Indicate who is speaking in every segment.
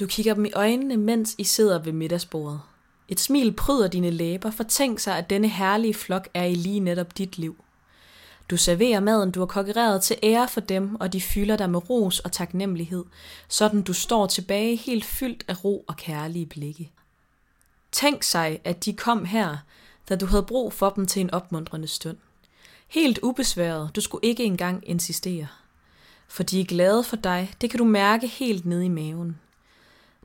Speaker 1: Du kigger dem i øjnene, mens I sidder ved middagsbordet. Et smil pryder dine læber, for tænk sig, at denne herlige flok er i lige netop dit liv. Du serverer maden, du har kokkereret til ære for dem, og de fylder dig med ros og taknemmelighed, sådan du står tilbage helt fyldt af ro og kærlige blikke. Tænk sig, at de kom her, da du havde brug for dem til en opmuntrende stund. Helt ubesværet, du skulle ikke engang insistere. For de er glade for dig, det kan du mærke helt nede i maven.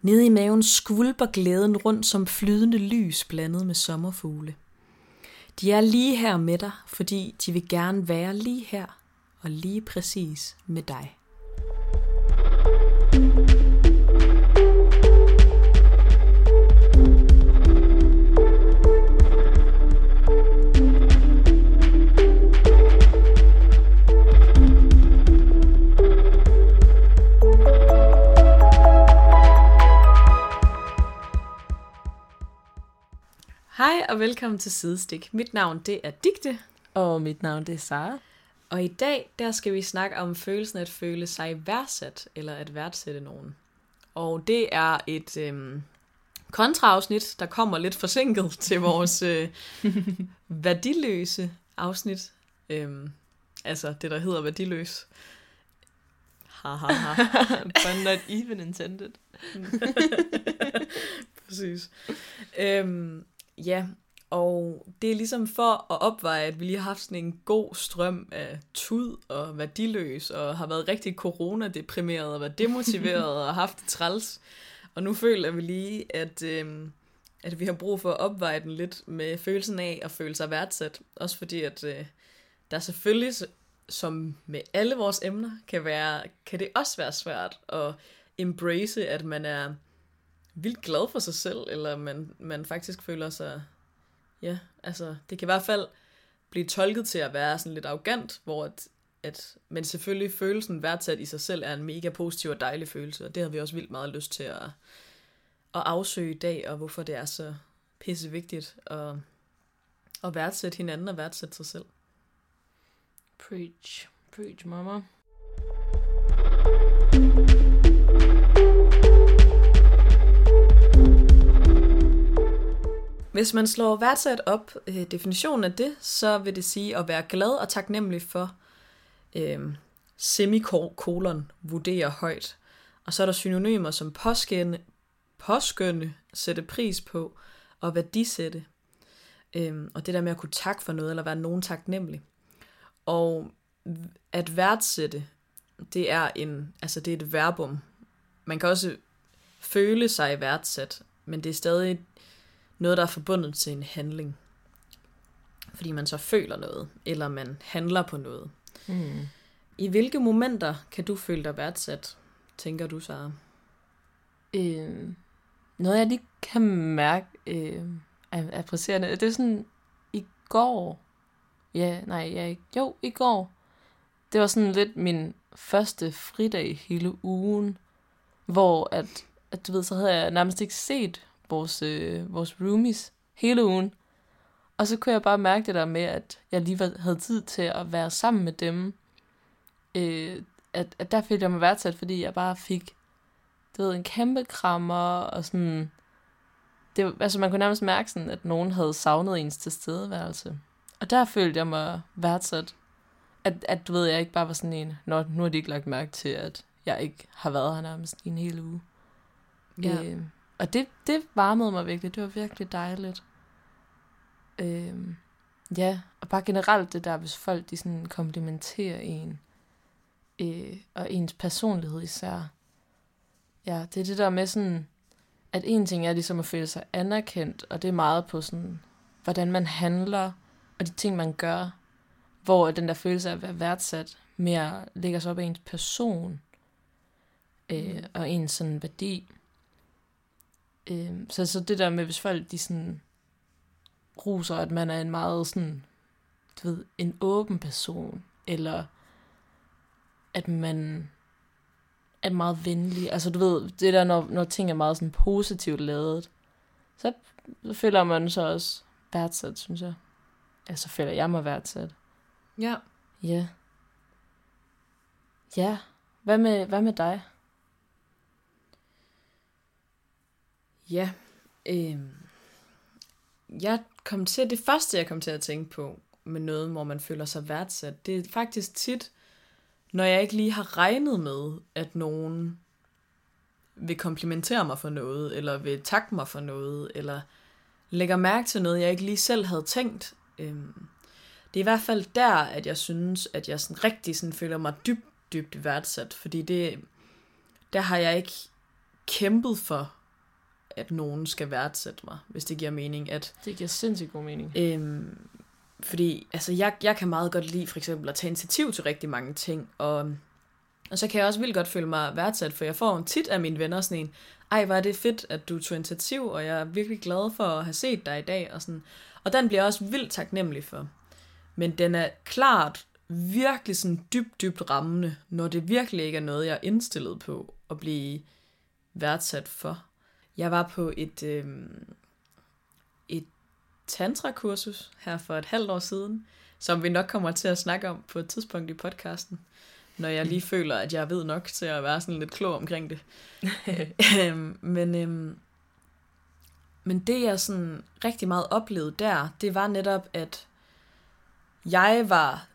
Speaker 1: Nede i maven skvulper glæden rundt som flydende lys blandet med sommerfugle. De er lige her med dig, fordi de vil gerne være lige her og lige præcis med dig. Hej og velkommen til Sidestik. Mit navn det er Digte,
Speaker 2: Og mit navn det er Sara.
Speaker 1: og i dag der skal vi snakke om følelsen at føle sig værdsat eller at værdsætte nogen. Og det er et øhm, kontraafsnit, der kommer lidt forsinket til vores øh, værdiløse afsnit. Øhm, altså det, der hedder værdiløs. Ha, ha, ha.
Speaker 2: But not even intended.
Speaker 1: Præcis. Øhm, ja, og det er ligesom for at opveje, at vi lige har haft sådan en god strøm af tud og værdiløs, og har været rigtig coronadeprimeret og været demotiveret og haft det træls. Og nu føler vi lige, at, øhm, at vi har brug for at opveje den lidt med følelsen af at føle sig værdsat. Også fordi, at øh, der selvfølgelig, som med alle vores emner, kan, være, kan det også være svært at embrace, at man er vildt glad for sig selv, eller man, man faktisk føler sig, ja, altså, det kan i hvert fald blive tolket til at være sådan lidt arrogant, hvor at, at, men selvfølgelig følelsen værdsat i sig selv er en mega positiv og dejlig følelse, og det har vi også vildt meget lyst til at, at afsøge i dag, og hvorfor det er så pisse vigtigt at, at værdsætte hinanden og værdsætte sig selv.
Speaker 2: Preach. Preach, mama.
Speaker 1: Hvis man slår værdsat op, øh, definitionen af det, så vil det sige at være glad og taknemmelig for øh, semikolon, vurderer højt. Og så er der synonymer som påskønne, påskønne, sætte pris på og værdisætte. Øh, og det der med at kunne takke for noget, eller være nogen taknemmelig. Og at værdsætte, det er, en, altså det er et verbum. Man kan også føle sig værdsat, men det er stadig noget, der er forbundet til en handling. Fordi man så føler noget, eller man handler på noget.
Speaker 2: Mm.
Speaker 1: I hvilke momenter kan du føle dig værdsat, tænker du, Sara?
Speaker 2: Øh, noget, jeg lige kan mærke øh, er, er presserende, det er sådan i går. Ja, nej, ja, jo, i går. Det var sådan lidt min første fridag hele ugen, hvor at, at du ved, så havde jeg nærmest ikke set vores, øh, vores roomies hele ugen. Og så kunne jeg bare mærke det der med, at jeg lige havde tid til at være sammen med dem. Øh, at, at der følte jeg mig værdsat, fordi jeg bare fik du ved, en kæmpe krammer, og sådan, det, altså man kunne nærmest mærke sådan, at nogen havde savnet ens tilstedeværelse. Og der følte jeg mig værdsat. At, at du ved, jeg ikke bare var sådan en, Nå, nu har de ikke lagt mærke til, at jeg ikke har været her nærmest i en hel uge.
Speaker 1: Ja.
Speaker 2: Øh, og det, det varmede mig virkelig. Det var virkelig dejligt. Øh, ja, og bare generelt det der, hvis folk de sådan komplimenterer en, øh, og ens personlighed især. Ja, det er det der med sådan, at en ting er ligesom at føle sig anerkendt, og det er meget på sådan, hvordan man handler, og de ting, man gør, hvor den der følelse af at være værdsat mere ligger sig op af ens person, øh,
Speaker 1: Mm.
Speaker 2: og ens sådan værdi. Øh, så, så det der med, hvis folk de sådan roser, at man er en meget sådan, du ved, en åben person, eller at man er meget venlig. Altså du ved, det der, når, når ting er meget sådan positivt lavet, så, så føler man så også værdsat, synes jeg. Altså føler jeg mig værdsat.
Speaker 1: ja.
Speaker 2: Ja. Ja. Hvad med, hvad med dig?
Speaker 1: Ja, øh, jeg kom til, det første jeg kom til at tænke på med noget, hvor man føler sig værdsat, det er faktisk tit, når jeg ikke lige har regnet med, at nogen vil komplimentere mig for noget, eller vil takke mig for noget, eller lægger mærke til noget, jeg ikke lige selv havde tænkt. Øhm, det er i hvert fald der, at jeg synes, at jeg sådan rigtig sådan føler mig dybt, dybt værdsat, fordi det, der har jeg ikke kæmpet for, at nogen skal værdsætte mig, hvis det giver mening. At,
Speaker 2: Det giver sindssygt god mening.
Speaker 1: øhm, fordi altså, jeg, jeg kan meget godt lide for eksempel at tage initiativ til rigtig mange ting, og, og så kan jeg også vildt godt føle mig værdsat, for jeg får tit af mine venner sådan en, ej, hvor er det fedt, at du tog initiativ, og jeg er virkelig glad for at have set dig i dag, og sådan. Og den bliver jeg også vildt taknemmelig for. Men den er klart virkelig sådan dybt, dybt rammende, når det virkelig ikke er noget, jeg er indstillet på at blive værdsat for. Jeg var på et, øh, et tantra-kursus her for et halvt år siden, som vi nok kommer til at snakke om på et tidspunkt i podcasten, når jeg lige føler, at jeg ved nok til at være sådan lidt klog omkring det. Øhm, men, øhm, men det jeg sådan rigtig meget oplevede der, det var netop, at jeg var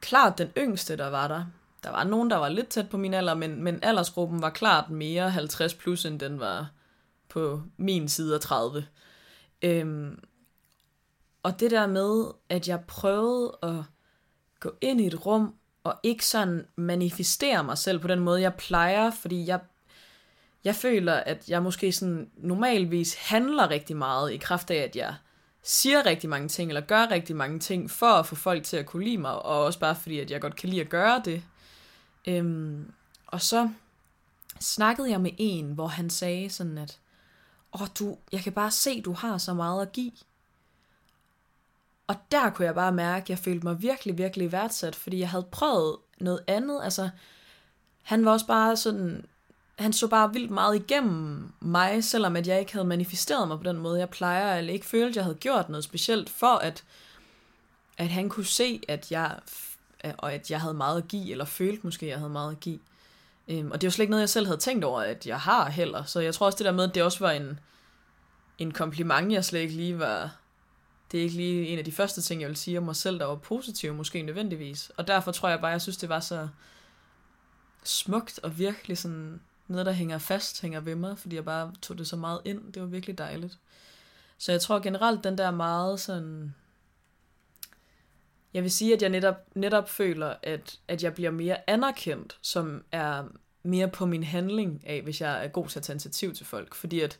Speaker 1: klart den yngste, der var der. Der var nogen, der var lidt tæt på min alder, men, men aldersgruppen var klart mere 50 plus, end den var på min side af 30. Øhm, og det der med, at jeg prøvede at gå ind i et rum, og ikke sådan manifestere mig selv på den måde, jeg plejer, fordi jeg, jeg føler, at jeg måske sådan normalvis handler rigtig meget i kraft af, at jeg siger rigtig mange ting, eller gør rigtig mange ting, for at få folk til at kunne lide mig, og også bare fordi, at jeg godt kan lide at gøre det. Øhm, og så snakkede jeg med en, hvor han sagde sådan, at Åh, du, jeg kan bare se, du har så meget at give. Og der kunne jeg bare mærke, at jeg følte mig virkelig, virkelig værdsat, fordi jeg havde prøvet noget andet. Altså, han var også bare sådan, han så bare vildt meget igennem mig, selvom at jeg ikke havde manifesteret mig på den måde, jeg plejer, eller ikke følte, at jeg havde gjort noget specielt, for at, at han kunne se, at jeg, og at jeg havde meget at give, eller følte måske, at jeg havde meget at give. Øhm, og det var slet ikke noget, jeg selv havde tænkt over, at jeg har heller. Så jeg tror også det der med, at det også var en, en kompliment, jeg slet ikke lige var... Det er ikke lige en af de første ting, jeg vil sige om mig selv, der var positiv, måske nødvendigvis. Og derfor tror jeg bare, jeg synes, det var så smukt og virkelig sådan noget, der hænger fast, hænger ved mig, fordi jeg bare tog det så meget ind. Det var virkelig dejligt. Så jeg tror generelt, den der meget sådan... Jeg vil sige, at jeg netop, netop føler, at, at jeg bliver mere anerkendt, som er mere på min handling af, hvis jeg er god til at tage initiativ til folk. Fordi at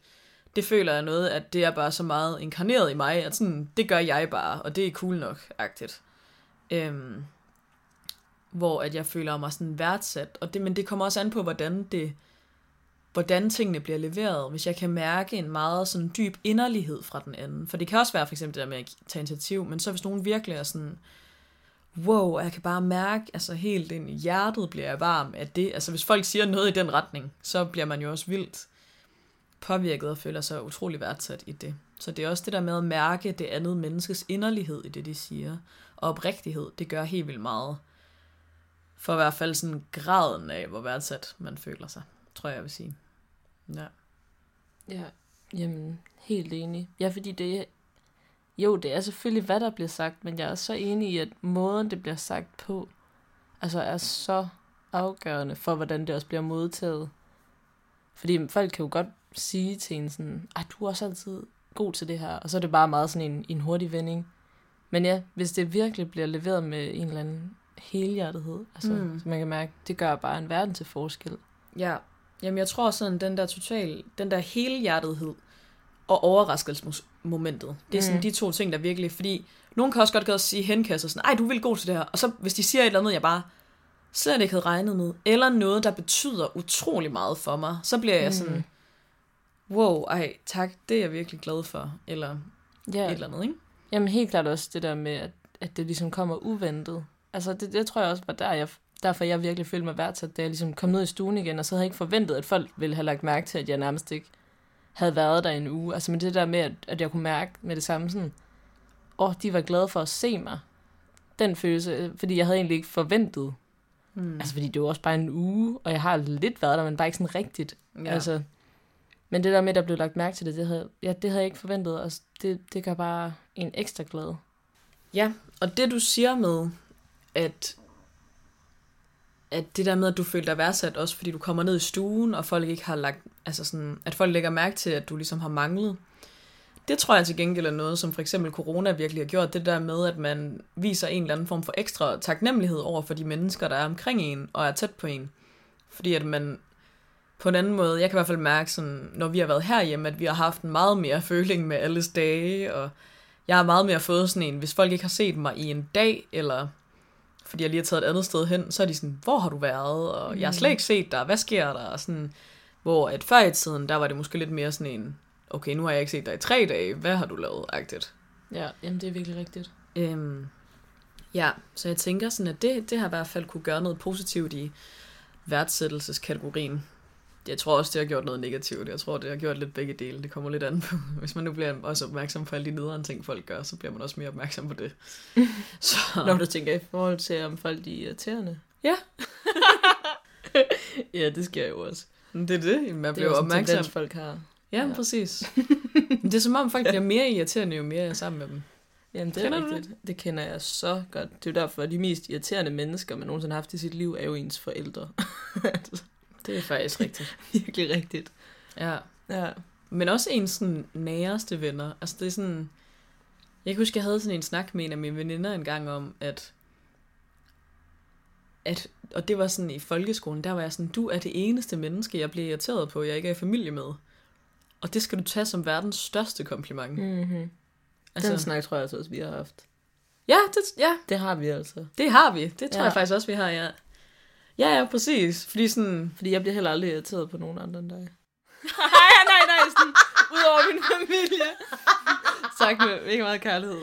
Speaker 1: det føler jeg noget, at det er bare så meget inkarneret i mig, at sådan, det gør jeg bare, og det er cool nok, agtigt. Øhm, hvor at jeg føler mig sådan værdsat, og det, men det kommer også an på, hvordan det, hvordan tingene bliver leveret, hvis jeg kan mærke en meget sådan dyb inderlighed fra den anden. For det kan også være for eksempel det der med at tage initiativ, men så hvis nogen virkelig er sådan, wow, jeg kan bare mærke, altså helt ind i hjertet bliver jeg varm af det. Altså hvis folk siger noget i den retning, så bliver man jo også vildt påvirket og føler sig utrolig værdsat i det. Så det er også det der med at mærke det andet menneskes inderlighed i det, de siger. Og oprigtighed, det gør helt vildt meget. For i hvert fald sådan graden af, hvor værdsat man føler sig, tror jeg, jeg vil sige. Ja.
Speaker 2: Ja, jamen, helt enig. Ja, fordi det jo, det er selvfølgelig, hvad der bliver sagt, men jeg er så enig i, at måden, det bliver sagt på, altså er så afgørende for, hvordan det også bliver modtaget. Fordi folk kan jo godt sige til en sådan, at du er også altid god til det her, og så er det bare meget sådan en, en hurtig vending. Men ja, hvis det virkelig bliver leveret med en eller anden helhjertethed, altså,
Speaker 1: Mm.
Speaker 2: så man kan mærke, det gør bare en verden til forskel.
Speaker 1: Ja, jamen jeg tror sådan, den der total, den der helhjertethed og overraskelsesmomentet, det er sådan
Speaker 2: Mm.
Speaker 1: de to ting, der virkelig, fordi nogen kan også godt og sige henkasser sådan, ej, du er vildt god til det her, og så hvis de siger et eller andet, jeg bare slet ikke havde regnet med, eller noget, der betyder utrolig meget for mig, så bliver jeg
Speaker 2: Mm.
Speaker 1: sådan, wow, ej, tak, det er jeg virkelig glad for, eller
Speaker 2: Ja.
Speaker 1: et eller andet, ikke?
Speaker 2: Jamen helt klart også det der med, at, at det ligesom kommer uventet. Altså det, det tror jeg også var der, jeg, derfor jeg virkelig følte mig værdsat, da jeg ligesom kom ned i stuen igen, og så havde jeg ikke forventet, at folk ville have lagt mærke til, at jeg nærmest ikke havde været der en uge. Altså men det der med, at, at jeg kunne mærke med det samme sådan, åh, de var glade for at se mig. Den følelse, fordi jeg havde egentlig ikke forventet.
Speaker 1: Mm.
Speaker 2: Altså fordi det var også bare en uge, og jeg har lidt været der, men bare ikke sådan rigtigt.
Speaker 1: ja.
Speaker 2: Altså, Men det der med, at der blev lagt mærke til det, det havde, ja, det havde jeg ikke forventet. Altså, det, det gør bare en ekstra glad.
Speaker 1: Ja, og det du siger med, at, at det der med, at du føler dig værdsat, også fordi du kommer ned i stuen, og folk ikke har lagt, altså sådan, at folk lægger mærke til, at du ligesom har manglet. Det tror jeg til gengæld er noget, som for eksempel corona virkelig har gjort, det der med, at man viser en eller anden form for ekstra taknemmelighed over for de mennesker, der er omkring en, og er tæt på en. Fordi at man på en anden måde, jeg kan i hvert fald mærke, sådan, når vi har været herhjemme, at vi har haft en meget mere føling med alles dage, og jeg har meget mere fået sådan en, hvis folk ikke har set mig i en dag, eller fordi jeg lige har taget et andet sted hen, så er de sådan, hvor har du været? Og mm. jeg har slet ikke set dig, hvad sker der? Og sådan, hvor at før i tiden, der var det måske lidt mere sådan en, okay, nu har jeg ikke set dig i tre dage, hvad har du lavet? Agtigt.
Speaker 2: Ja, jamen det er virkelig rigtigt.
Speaker 1: Øhm, ja, så jeg tænker sådan, at det, det har i hvert fald kunne gøre noget positivt i værdsættelseskategorien. Jeg tror også, det har gjort noget negativt. Jeg tror, det har gjort lidt begge dele. Det kommer lidt an på. Hvis man nu bliver også opmærksom på alle de nederen ting, folk gør, så bliver man også mere opmærksom på det.
Speaker 2: så... Når du tænker i forhold til, om folk de er irriterende.
Speaker 1: Ja.
Speaker 2: ja, det sker jo også.
Speaker 1: Det er det. Man bliver
Speaker 2: det er
Speaker 1: opmærksom.
Speaker 2: Tendens, folk har.
Speaker 1: Ja, ja. præcis. det er som om, folk bliver mere irriterende, jo mere jeg er sammen med dem.
Speaker 2: Jamen, det er kender rigtigt. Det? det kender jeg så godt. Det er jo derfor, at de mest irriterende mennesker, man nogensinde har haft i sit liv, er jo ens forældre.
Speaker 1: Det er faktisk rigtigt.
Speaker 2: Virkelig rigtigt.
Speaker 1: Ja.
Speaker 2: ja.
Speaker 1: Men også ens sådan næreste venner. Altså det er sådan... Jeg kan huske, jeg havde sådan en snak med en af mine veninder en gang om, at at, og det var sådan i folkeskolen, der var jeg sådan, du er det eneste menneske, jeg bliver irriteret på, jeg ikke er i familie med. Og det skal du tage som verdens største kompliment.
Speaker 2: Mm-hmm. Altså, Den snak tror jeg altså også, vi har haft.
Speaker 1: Ja, det, ja.
Speaker 2: det har vi altså.
Speaker 1: Det har vi. Det tror ja. jeg faktisk også, vi har, ja. Ja, ja, præcis. Fordi sådan...
Speaker 2: Fordi jeg bliver heller aldrig irriteret på nogen andre end dig. nej, nej, nej, sådan, udover min familie. Sagt med ikke meget kærlighed.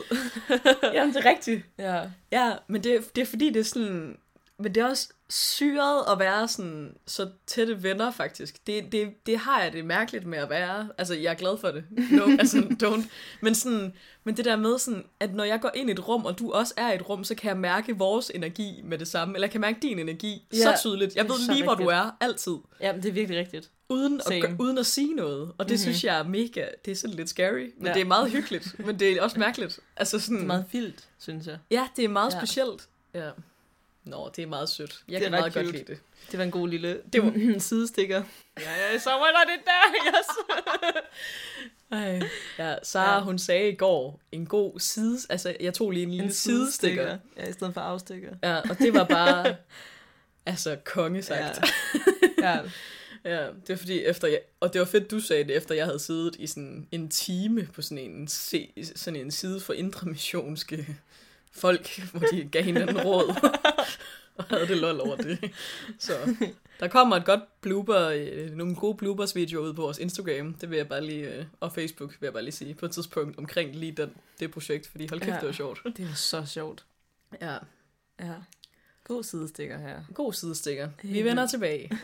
Speaker 1: Jamen, det er rigtigt.
Speaker 2: Ja.
Speaker 1: Ja, men det, det er fordi, det er sådan men det er også syret at være sådan så tætte venner, faktisk. Det, det, det har jeg det mærkeligt med at være. Altså, jeg er glad for det. No, altså, don't. Men, sådan, men det der med, sådan, at når jeg går ind i et rum, og du også er i et rum, så kan jeg mærke vores energi med det samme. Eller jeg kan mærke din energi ja, så tydeligt. Jeg ved lige, rigtigt. hvor du er, altid.
Speaker 2: Ja, det er virkelig rigtigt.
Speaker 1: Uden at, uden at sige noget. Og det mm-hmm. synes jeg er mega... Det er sådan lidt scary, men ja. det er meget hyggeligt. men det er også mærkeligt. Altså sådan,
Speaker 2: det er meget vildt, synes jeg.
Speaker 1: Ja, det er meget ja. specielt. Ja. Nå, det er meget sødt. Jeg det kan meget cute. godt lide det.
Speaker 2: Det var en god lille det var... en sidestikker.
Speaker 1: Ja, ja, så var det der, yes. Ej. Ja, Sara, ja. hun sagde i går, en god side... Altså, jeg tog lige en lille en sidestikker. sidestikker.
Speaker 2: Ja, i stedet for afstikker.
Speaker 1: Ja, og det var bare... altså, kongesagt.
Speaker 2: Ja. ja.
Speaker 1: Ja, det er fordi efter jeg, og det var fedt, du sagde det, efter jeg havde siddet i sådan en time på sådan en, sådan en side for indremissionske folk, hvor de gav hinanden råd. og havde det lol over det. Så der kommer et godt blooper, øh, nogle gode bloopers videoer ud på vores Instagram. Det vil jeg bare lige, øh, og Facebook vil jeg bare lige sige, på et tidspunkt omkring lige den, det projekt, fordi hold kæft, ja, det var sjovt.
Speaker 2: Det var så sjovt.
Speaker 1: Ja.
Speaker 2: Ja. God sidestikker her.
Speaker 1: God sidestikker. Vi vender tilbage.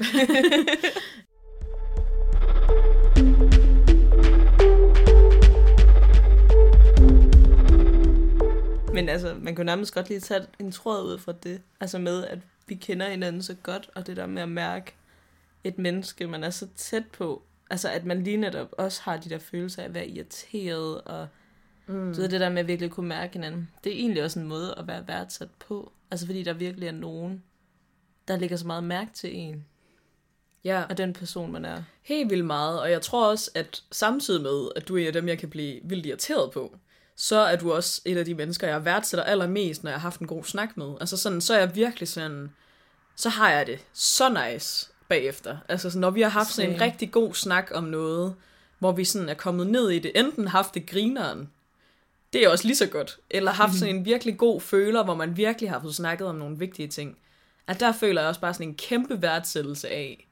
Speaker 2: Men altså, man kan nærmest godt lige tage en tråd ud fra det. Altså med, at vi kender hinanden så godt, og det der med at mærke et menneske, man er så tæt på. Altså, at man lige netop også har de der følelser af at være irriteret, og mm. så det der med at virkelig kunne mærke hinanden. Det er egentlig også en måde at være værdsat på. Altså, fordi der virkelig er nogen, der lægger så meget mærke til en.
Speaker 1: Ja.
Speaker 2: Og den person, man er.
Speaker 1: Helt vildt meget, og jeg tror også, at samtidig med, at du er dem, jeg kan blive vildt irriteret på, så er du også et af de mennesker, jeg værdsætter allermest, når jeg har haft en god snak med. Altså sådan, så er jeg virkelig sådan, så har jeg det så nice bagefter. Altså sådan, når vi har haft sådan en rigtig god snak om noget, hvor vi sådan er kommet ned i det, enten haft det grineren, det er også lige så godt, eller haft sådan en virkelig god føler, hvor man virkelig har fået snakket om nogle vigtige ting. At der føler jeg også bare sådan en kæmpe værdsættelse af,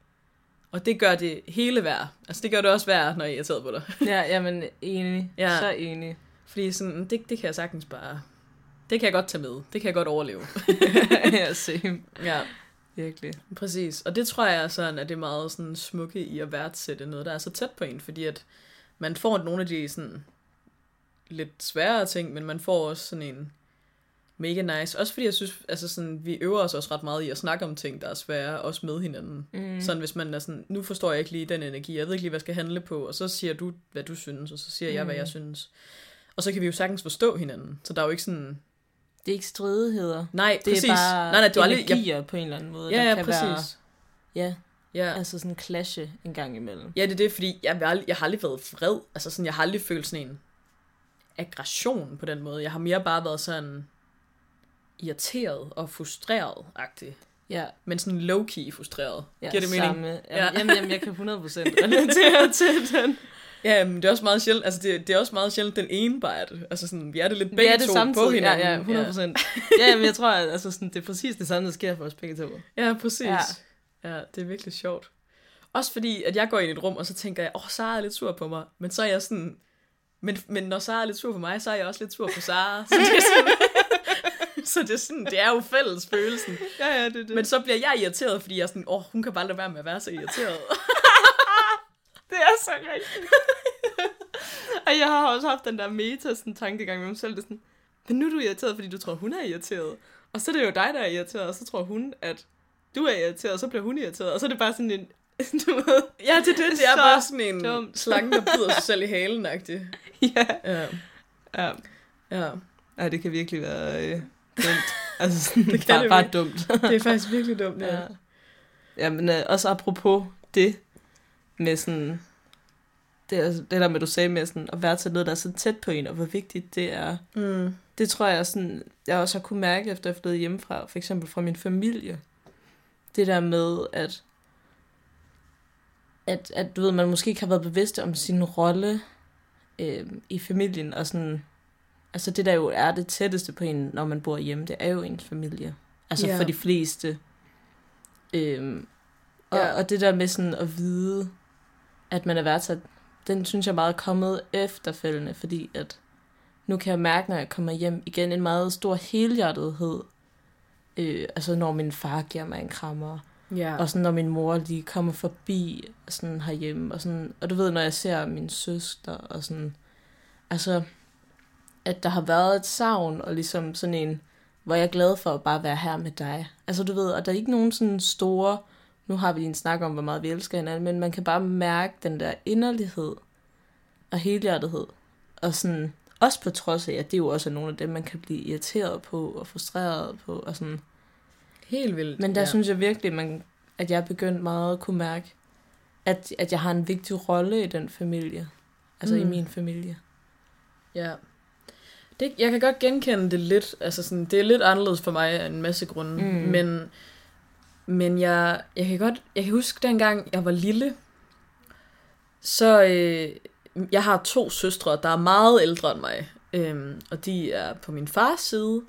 Speaker 1: og det gør det hele værd. Altså det gør det også værd, når jeg er taget på dig.
Speaker 2: Ja, jamen enig. Ja. Så enig.
Speaker 1: Fordi sådan, det, det kan jeg sagtens bare... Det kan jeg godt tage med. Det kan jeg godt overleve.
Speaker 2: ja, same.
Speaker 1: Ja.
Speaker 2: Virkelig.
Speaker 1: Præcis. Og det tror jeg er sådan, at det er meget sådan smukke i at værdsætte noget, der er så tæt på en, fordi at man får nogle af de sådan lidt sværere ting, men man får også sådan en mega nice. Også fordi jeg synes, altså sådan, vi øver os også ret meget i at snakke om ting, der er svære, også med hinanden. Mm. Sådan hvis man er sådan, nu forstår jeg ikke lige den energi, jeg ved ikke lige, hvad jeg skal handle på, og så siger du, hvad du synes, og så siger mm. jeg, hvad jeg synes. Og så kan vi jo sagtens forstå hinanden, så der er jo ikke sådan...
Speaker 2: Det er ikke stridigheder.
Speaker 1: Nej,
Speaker 2: Det
Speaker 1: præcis.
Speaker 2: er bare
Speaker 1: nej, nej, du har aldrig...
Speaker 2: energier
Speaker 1: Jeg,
Speaker 2: på en eller anden måde,
Speaker 1: ja,
Speaker 2: der
Speaker 1: ja,
Speaker 2: kan
Speaker 1: præcis.
Speaker 2: være... Ja,
Speaker 1: Ja.
Speaker 2: altså sådan clashe en gang imellem.
Speaker 1: ja, det er det, fordi jeg, jeg, aldrig, jeg har aldrig været vred. Altså sådan, jeg har aldrig følt sådan en aggression på den måde. Jeg har mere bare været sådan irriteret og frustreret-agtig.
Speaker 2: Ja,
Speaker 1: Men sådan low-key frustreret.
Speaker 2: ja
Speaker 1: Giver det mening?
Speaker 2: samme. Ja.
Speaker 1: Ja.
Speaker 2: Jamen, jamen, jeg kan 100% relatere til den.
Speaker 1: Ja, men det er også meget sjældent, altså det, det er også meget sjældent den ene bare er det. Altså sådan, vi er det lidt
Speaker 2: Vi
Speaker 1: begge
Speaker 2: er det
Speaker 1: to
Speaker 2: samtidig.
Speaker 1: på hinanden.
Speaker 2: Ja, ja, 100 procent. Ja, men jeg tror, at altså, sådan, det er præcis det samme, der sker for os begge to.
Speaker 1: Ja, ja præcis.
Speaker 2: Ja.
Speaker 1: Ja. ja, det er virkelig sjovt. Også fordi, at jeg går ind i et rum, og så tænker jeg, åh, oh, Sara er lidt sur på mig. Men så er jeg sådan, men, men når Sara er lidt sur på mig, så er jeg også lidt sur på Sara. Så det er sådan, så det er, sådan, det er jo fælles følelsen.
Speaker 2: Ja, ja, det det.
Speaker 1: Men så bliver jeg irriteret, fordi jeg er sådan, åh, oh, hun kan bare lade være med at være så irriteret.
Speaker 2: Det er så rigtigt. og jeg har også haft den der meta sådan, tankegang med mig selv. Det er sådan, men nu er du irriteret, fordi du tror, hun er irriteret. Og så er det jo dig, der er irriteret, og så tror hun, at du er irriteret, og så bliver hun irriteret. Og så er det bare sådan en, du ved,
Speaker 1: ja, det er det. Det er
Speaker 2: Så
Speaker 1: bare sådan en
Speaker 2: dumt.
Speaker 1: slange, der bider sig selv i halen -agtig.
Speaker 2: ja.
Speaker 1: Ja,
Speaker 2: ja.
Speaker 1: ja.
Speaker 2: Ja, det kan virkelig være øh, dumt. altså sådan,
Speaker 1: Det kan
Speaker 2: bare,
Speaker 1: det
Speaker 2: bare dumt.
Speaker 1: Det er faktisk virkelig dumt, ja.
Speaker 2: ja. ja, men øh, også apropos det, med sådan, det, er- det der med, du sagde med sådan, at være til noget, der er så tæt på en, og hvor vigtigt det er.
Speaker 1: Mm.
Speaker 2: Det tror jeg sådan, jeg også har kunne mærke, efter jeg flyttet hjemmefra, for eksempel fra min familie. Det der med, at, at, at du ved, man måske ikke har været bevidst om sin rolle øh, i familien, og sådan, altså det der jo er det tætteste på en, når man bor hjemme, det er jo ens familie. Altså
Speaker 1: Ja.
Speaker 2: for de fleste. Øhm, og,
Speaker 1: Ja.
Speaker 2: og det der med sådan at vide, at man er værdsat, den synes jeg meget er kommet efterfølgende, fordi at nu kan jeg mærke, når jeg kommer hjem igen, en meget stor helhjertethed. Øh, altså når min far giver mig en krammer,
Speaker 1: Ja.
Speaker 2: og sådan når min mor lige kommer forbi sådan herhjemme, og, sådan, og du ved, når jeg ser min søster, og sådan, altså, at der har været et savn, og ligesom sådan en, hvor jeg er glad for at bare være her med dig. Altså du ved, og der er ikke nogen sådan store, nu har vi en snak om, hvor meget vi elsker hinanden, men man kan bare mærke den der inderlighed og helhjertethed. Og sådan, også på trods af, at det jo også er nogle af dem, man kan blive irriteret på og frustreret på. Og sådan.
Speaker 1: Helt vildt.
Speaker 2: Men der
Speaker 1: ja.
Speaker 2: synes jeg virkelig, man, at jeg er begyndt meget at kunne mærke, at, at jeg har en vigtig rolle i den familie. Altså mm. i min familie.
Speaker 1: Ja. Det, jeg kan godt genkende det lidt. Altså sådan, det er lidt anderledes for mig af en masse grunde.
Speaker 2: Mm.
Speaker 1: Men, men jeg, jeg kan godt... Jeg kan huske dengang, jeg var lille. Så... Øh, jeg har to søstre, der er meget ældre end mig. øh, og de er på min fars side.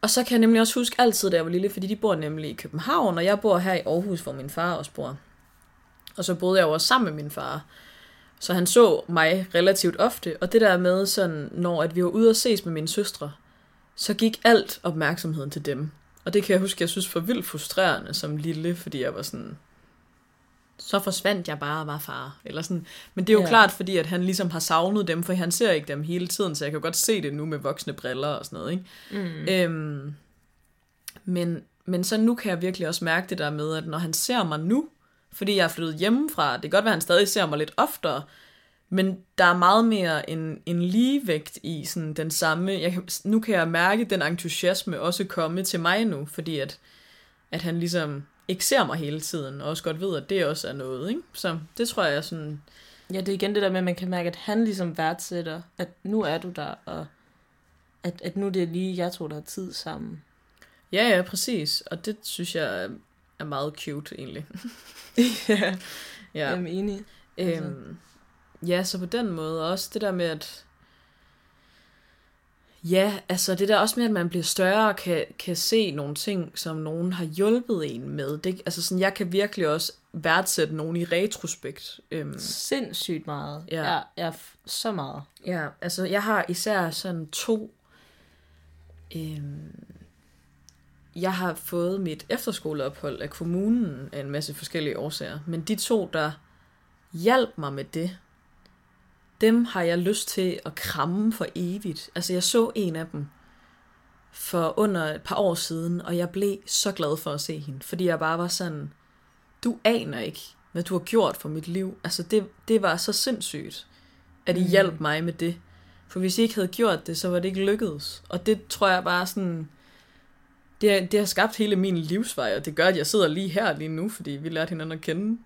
Speaker 1: Og så kan jeg nemlig også huske altid, da jeg var lille, fordi de bor nemlig i København, og jeg bor her i Aarhus, hvor min far også bor. Og så boede jeg jo også sammen med min far. Så han så mig relativt ofte, og det der med sådan, når at vi var ude og ses med mine søstre, så gik alt opmærksomheden til dem. Og det kan jeg huske, jeg synes var vildt frustrerende som lille, fordi jeg var sådan, så forsvandt jeg bare og var far. Eller sådan. Men det er jo
Speaker 2: Ja.
Speaker 1: klart, fordi at han ligesom har savnet dem, for han ser ikke dem hele tiden, så jeg kan godt se det nu med voksne briller og sådan noget. Ikke?
Speaker 2: Mm.
Speaker 1: Øhm, men, men så nu kan jeg virkelig også mærke det der med, at når han ser mig nu, fordi jeg er flyttet hjemmefra, det kan godt være, at han stadig ser mig lidt oftere, men der er meget mere en, en ligevægt i sådan den samme, jeg nu kan jeg mærke den entusiasme også komme til mig nu, fordi at, at han ligesom ikke ser mig hele tiden, og også godt ved, at det også er noget, ikke? Så det tror jeg er sådan,
Speaker 2: Ja, det er igen det der med, at man kan mærke, at han ligesom værdsætter, at nu er du der, og at, at nu er det lige jeg to, der har tid sammen.
Speaker 1: ja ja, præcis, og det synes jeg er, er meget cute egentlig.
Speaker 2: ja,
Speaker 1: Ja.
Speaker 2: jeg er enig. Altså.
Speaker 1: Ja, så på den måde også det der med, at ja, altså det der også med, at man bliver større og kan, kan se nogle ting, som nogen har hjulpet en med. Det, altså sådan, jeg kan virkelig også værdsætte nogen i retrospekt. Øhm,
Speaker 2: Sindssygt meget.
Speaker 1: Ja.
Speaker 2: Ja, ja så meget.
Speaker 1: Ja, altså jeg har især sådan to... Øhm, jeg har fået mit efterskoleophold af kommunen af en masse forskellige årsager, men de to, der hjalp mig med det, dem har jeg lyst til at kramme for evigt. Altså jeg så en af dem for under et par år siden, og jeg blev så glad for at se hende, fordi jeg bare var sådan, du aner ikke, hvad du har gjort for mit liv. Altså det, det var så sindssygt, at I mm. hjalp mig med det. For hvis I ikke havde gjort det, så var det ikke lykkedes. Og det tror jeg bare sådan, det, det har skabt hele min livsvej, og det gør, at jeg sidder lige her lige nu, fordi vi lærte hinanden at kende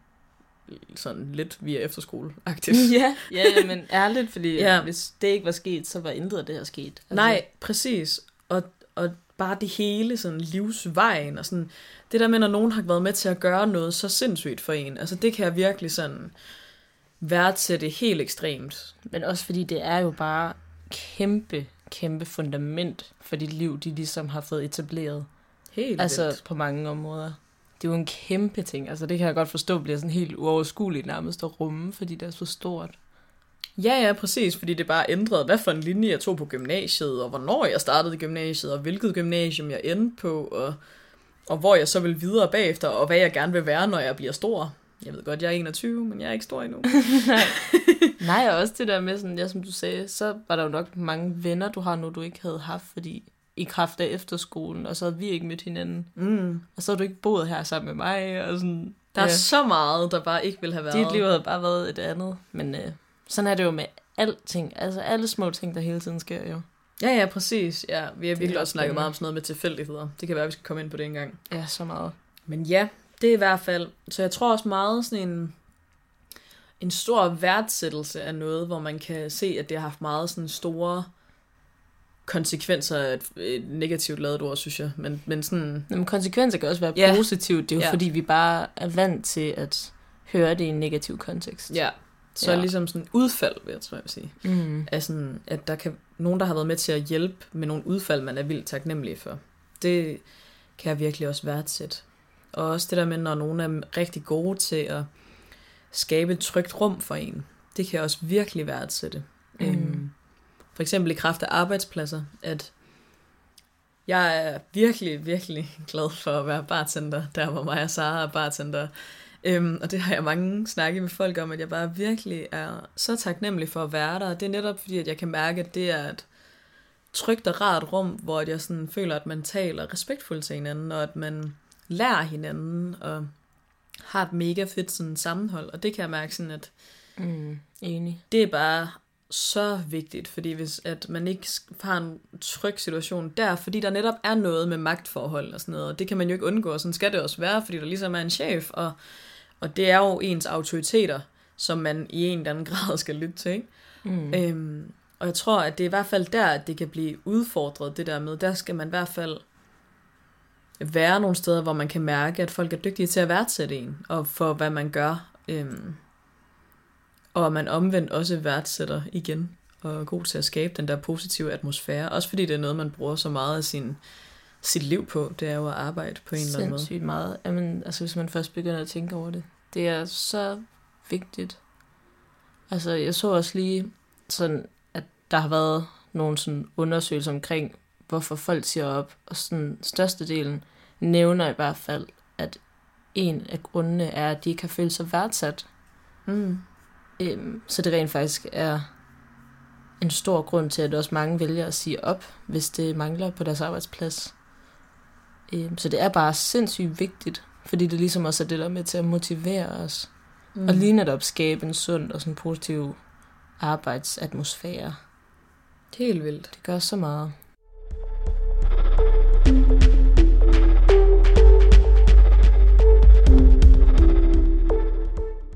Speaker 1: sådan lidt via efterskole -agtigt.
Speaker 2: Ja, ja, ja, men ærligt, fordi ja. hvis det ikke var sket, så var intet af det her sket. Altså.
Speaker 1: Nej, præcis. Og, og bare det hele, sådan livsvejen, og sådan, det der med, når nogen har været med til at gøre noget så sindssygt for en, altså det kan jeg virkelig sådan værdsætte helt ekstremt.
Speaker 2: Men også fordi det er jo bare kæmpe, kæmpe fundament for dit liv, de ligesom har fået etableret.
Speaker 1: Helt
Speaker 2: Altså
Speaker 1: vildt.
Speaker 2: på mange områder. Det er jo en kæmpe ting. Altså det kan jeg godt forstå bliver sådan helt uoverskueligt nærmest at rumme, fordi det er så stort.
Speaker 1: Ja, ja, præcis, fordi det bare ændrede, hvad for en linje jeg tog på gymnasiet, og hvornår jeg startede gymnasiet, og hvilket gymnasium jeg endte på, og, og hvor jeg så vil videre bagefter, og hvad jeg gerne vil være, når jeg bliver stor. Jeg ved godt, jeg er 21, men jeg er ikke stor endnu.
Speaker 2: Nej, og også det der med, sådan, ja, som du sagde, så var der jo nok mange venner, du har nu, du ikke havde haft, fordi i kraft af efterskolen, og så havde vi ikke mødt hinanden.
Speaker 1: Mm.
Speaker 2: Og så har du ikke boet her sammen med mig, og sådan...
Speaker 1: Der er
Speaker 2: ja,
Speaker 1: så meget, der bare ikke ville have været.
Speaker 2: dit liv havde bare været et andet. Men øh, sådan er det jo med alting. Altså alle små ting, der hele tiden sker jo.
Speaker 1: Ja, ja, præcis. Ja, vi har virkelig
Speaker 2: også
Speaker 1: snakket meget om sådan noget med tilfældigheder. Det kan være, at vi skal komme ind på det engang.
Speaker 2: Ja, så meget.
Speaker 1: Men ja, det er i hvert fald. Så jeg tror også meget sådan en, en stor værdsættelse af noget, hvor man kan se, at det har haft meget sådan store konsekvenser af et, et negativt lavet ord, synes jeg. Men, men sådan,
Speaker 2: Men konsekvenser kan også være
Speaker 1: Ja.
Speaker 2: positivt. Det er jo
Speaker 1: Ja.
Speaker 2: fordi, vi bare er vant til at høre det i en negativ kontekst.
Speaker 1: ja, så
Speaker 2: Ja.
Speaker 1: ja. ligesom sådan udfald, vil jeg tror jeg vil sige.
Speaker 2: Mm.
Speaker 1: Af sådan, at der kan nogen, der har været med til at hjælpe med nogle udfald, man er vildt taknemmelig for. Det kan jeg virkelig også værdsætte. Og også det der med, når nogen er rigtig gode til at skabe et trygt rum for en. Det kan jeg også virkelig værdsætte.
Speaker 2: Mm.
Speaker 1: Øhm, for eksempel i kraft af arbejdspladser, at jeg er virkelig, virkelig glad for at være bartender, der hvor mig og Sara er bartender. Øhm, og det har jeg mange snakke med folk om, at jeg bare virkelig er så taknemmelig for at være der. Og det er netop fordi, at jeg kan mærke, at det er et trygt og rart rum, hvor jeg sådan føler, at man taler respektfuldt til hinanden, og at man lærer hinanden, og har et mega fedt sådan sammenhold. Og det kan jeg mærke sådan, at
Speaker 2: Mm. Enig.
Speaker 1: det er bare så vigtigt, fordi hvis at man ikke har en tryg situation der, fordi der netop er noget med magtforhold og sådan noget, og det kan man jo ikke undgå, og sådan skal det også være, fordi der ligesom er en chef, og, og det er jo ens autoriteter, som man i en eller anden grad skal lytte til, ikke?
Speaker 2: Mm.
Speaker 1: Øhm, og jeg tror, at det er i hvert fald der, at det kan blive udfordret, det der med, der skal man i hvert fald være nogle steder, hvor man kan mærke, at folk er dygtige til at værdsætte en, og for hvad man gør. Øhm, og at man omvendt også værdsætter igen, og er god til at skabe den der positive atmosfære. Også fordi det er noget, man bruger så meget af sin, sit liv på. Det er jo at arbejde på en eller anden måde.
Speaker 2: Sindssygt meget. Jamen, altså, hvis man først begynder at tænke over det. Det er så vigtigt. Altså, jeg så også lige sådan, at der har været nogle sådan undersøgelser omkring, hvorfor folk siger op, og sådan størstedelen nævner i hvert fald, at en af grundene er, at de ikke har følt sig værdsat.
Speaker 1: Mm.
Speaker 2: Øhm, så det rent faktisk er en stor grund til, at også mange vælger at sige op, hvis det mangler på deres arbejdsplads. Øhm, så det er bare sindssygt vigtigt, fordi det ligesom også er det, der er med til at motivere os. Mm. Og lige netop skabe en sund og sådan positiv arbejdsatmosfære.
Speaker 1: Helt vildt.
Speaker 2: Det gør så meget.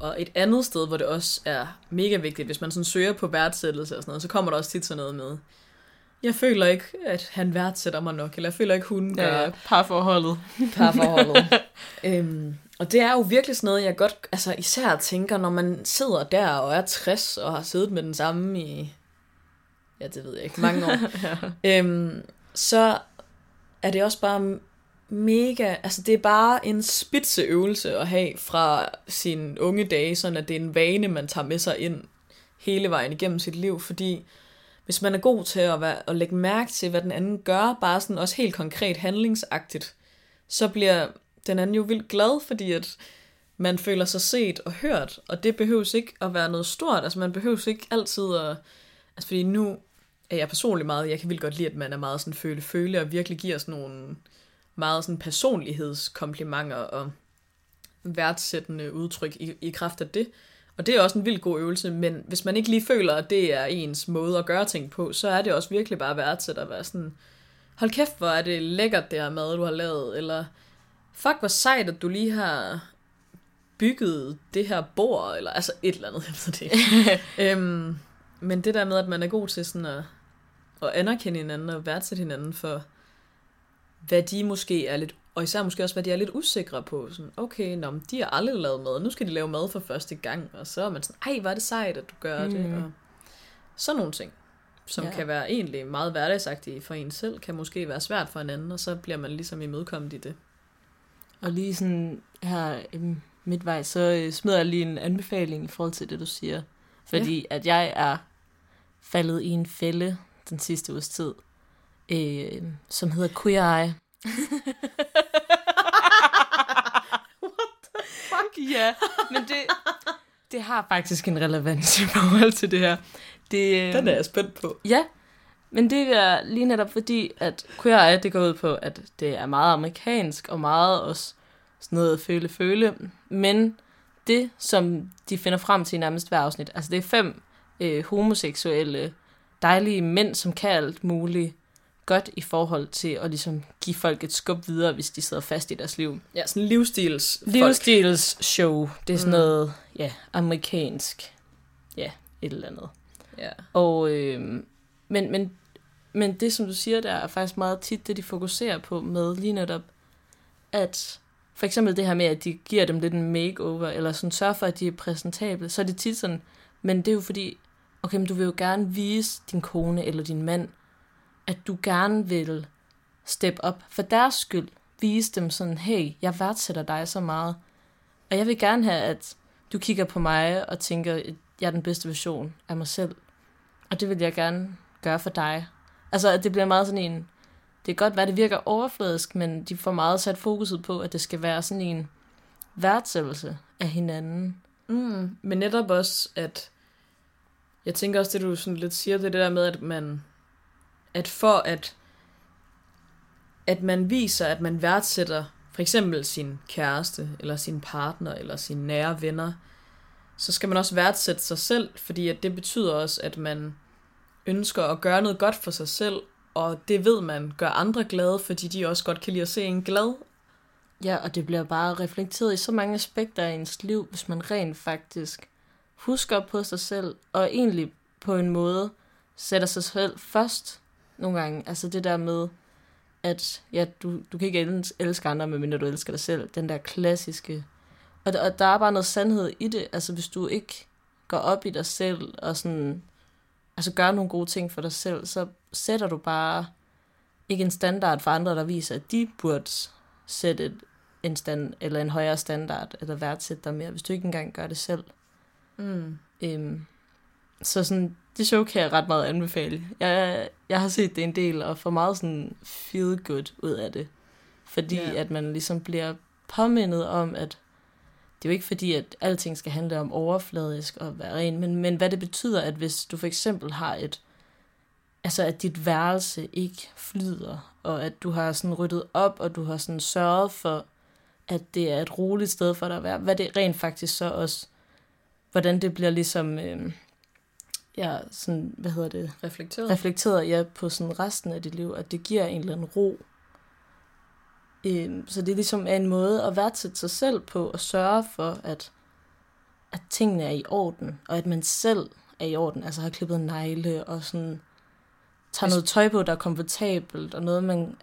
Speaker 1: Og et andet sted, hvor det også er mega vigtigt, hvis man sådan søger på værdsættelse og sådan noget, så kommer der også tit sådan noget med, jeg føler ikke, at han værdsætter mig nok, eller jeg føler ikke, hun gør
Speaker 2: Ja, parforholdet.
Speaker 1: parforholdet. øhm, og det er jo virkelig sådan noget, jeg godt altså især tænker, når man sidder der og er 60 og har siddet med den samme i, ja det ved jeg ikke, mange år.
Speaker 2: ja.
Speaker 1: øhm, så er det også bare mega, altså det er bare en spidseøvelse at have fra sine unge dage, sådan at det er en vane, man tager med sig ind hele vejen igennem sit liv, fordi hvis man er god til at, være, at lægge mærke til, hvad den anden gør, bare sådan også helt konkret handlingsagtigt, så bliver den anden jo vildt glad, fordi at man føler sig set og hørt, og det behøves ikke at være noget stort, altså man behøves ikke altid at, altså fordi nu er jeg personligt meget, jeg kan vildt godt lide, at man er meget sådan føle-føle, og virkelig giver sådan nogle meget sådan personlighedskomplimenter og værdsættende udtryk i, i kraft af det. Og det er også en vild god øvelse, men hvis man ikke lige føler, at det er ens måde at gøre ting på, så er det også virkelig bare værdsæt at være sådan, hold kæft, hvor er det lækkert, det her mad, du har lavet, eller fuck, hvor sejt, at du lige har bygget det her bord, eller altså et eller andet, jeg ved det øhm, men det der med, at man er god til sådan at, at anerkende hinanden og værdsætte hinanden for, hvad de måske er lidt, og især måske også, hvad de er lidt usikre på. Sådan, okay, nå, men de har aldrig lavet mad, nu skal de lave mad for første gang, og så er man sådan, ej, hvor er det sejt, at du gør mm. det, og sådan nogle ting, som ja. kan være egentlig meget hverdagsagtige for en selv, kan måske være svært for en anden, og så bliver man ligesom imødekommet i det.
Speaker 2: Og lige sådan her øhm, midtvej, så øh, smider jeg lige en anbefaling i forhold til det, du siger. Fordi ja. at jeg er faldet i en fælde den sidste uges tid, øh, som hedder Queer Eye.
Speaker 1: What the fuck?
Speaker 2: Ja, men det, det har faktisk en relevans i forhold til det her. Det, øh,
Speaker 1: Den er jeg spændt på.
Speaker 2: Ja, men det er lige netop fordi, at Queer Eye, det går ud på, at det er meget amerikansk, og meget også sådan noget føle-føle. Men det, som de finder frem til i nærmest hver afsnit, altså det er fem øh, homoseksuelle, dejlige mænd, som kan alt muligt godt i forhold til at ligesom give folk et skub videre, hvis de sidder fast i deres liv.
Speaker 1: Ja, sådan livsstils
Speaker 2: Livsstils show. Det er sådan mm. noget, ja, amerikansk. Ja, et eller andet.
Speaker 1: Ja.
Speaker 2: Og, øh, men, men, men det, som du siger, der er faktisk meget tit det, de fokuserer på med lige netop, at for eksempel det her med, at de giver dem lidt en makeover, eller sådan sørger for, at de er præsentable, så er det tit sådan, men det er jo fordi, okay, men du vil jo gerne vise din kone eller din mand, at du gerne vil step op for deres skyld. Vise dem sådan, hey, jeg værdsætter dig så meget. Og jeg vil gerne have, at du kigger på mig og tænker, at jeg er den bedste version af mig selv. Og det vil jeg gerne gøre for dig. Altså, at det bliver meget sådan en... Det kan godt være, det virker overfladisk, men de får meget sat fokuset på, at det skal være sådan en værdsættelse af hinanden.
Speaker 1: Mm, men netop også, at jeg tænker også, det du sådan lidt siger, det, er det der med, at man, at for at, at man viser, at man værdsætter for eksempel sin kæreste, eller sin partner, eller sine nære venner, så skal man også værdsætte sig selv, fordi at det betyder også, at man ønsker at gøre noget godt for sig selv, og det ved man gør andre glade, fordi de også godt kan lide at se en glad.
Speaker 2: Ja, og det bliver bare reflekteret i så mange aspekter af ens liv, hvis man rent faktisk husker på sig selv, og egentlig på en måde sætter sig selv først nogle gange. Altså det der med, at ja, du, du kan ikke elske andre, medmindre du elsker dig selv. Den der klassiske. Og, og der er bare noget sandhed i det. Altså hvis du ikke går op i dig selv, og sådan, altså gør nogle gode ting for dig selv, så sætter du bare ikke en standard for andre, der viser, at de burde sætte et, en stand, eller en højere standard, eller værdsætte dig mere, hvis du ikke engang gør det selv.
Speaker 1: Mm.
Speaker 2: Øhm, så sådan, det show kan jeg ret meget anbefale. Jeg, jeg har set det en del, og får meget sådan feel good ud af det. Fordi yeah. at man ligesom bliver påmindet om, at det er jo ikke fordi, at alting skal handle om overfladisk og være ren, men, men hvad det betyder, at hvis du for eksempel har et, altså at dit værelse ikke flyder, og at du har sådan ryddet op, og du har sådan sørget for, at det er et roligt sted for dig at være, hvad det rent faktisk så også hvordan det bliver ligesom, øh, ja, sådan, hvad hedder det?
Speaker 1: Reflekteret.
Speaker 2: Reflekteret, ja, på sådan resten af dit liv, at det giver en eller anden ro. Øh, så det er ligesom en måde at værdsætte sig selv på, og sørge for, at, at tingene er i orden, og at man selv er i orden, altså har klippet negle, og sådan tager noget tøj på, der er komfortabelt, og noget, man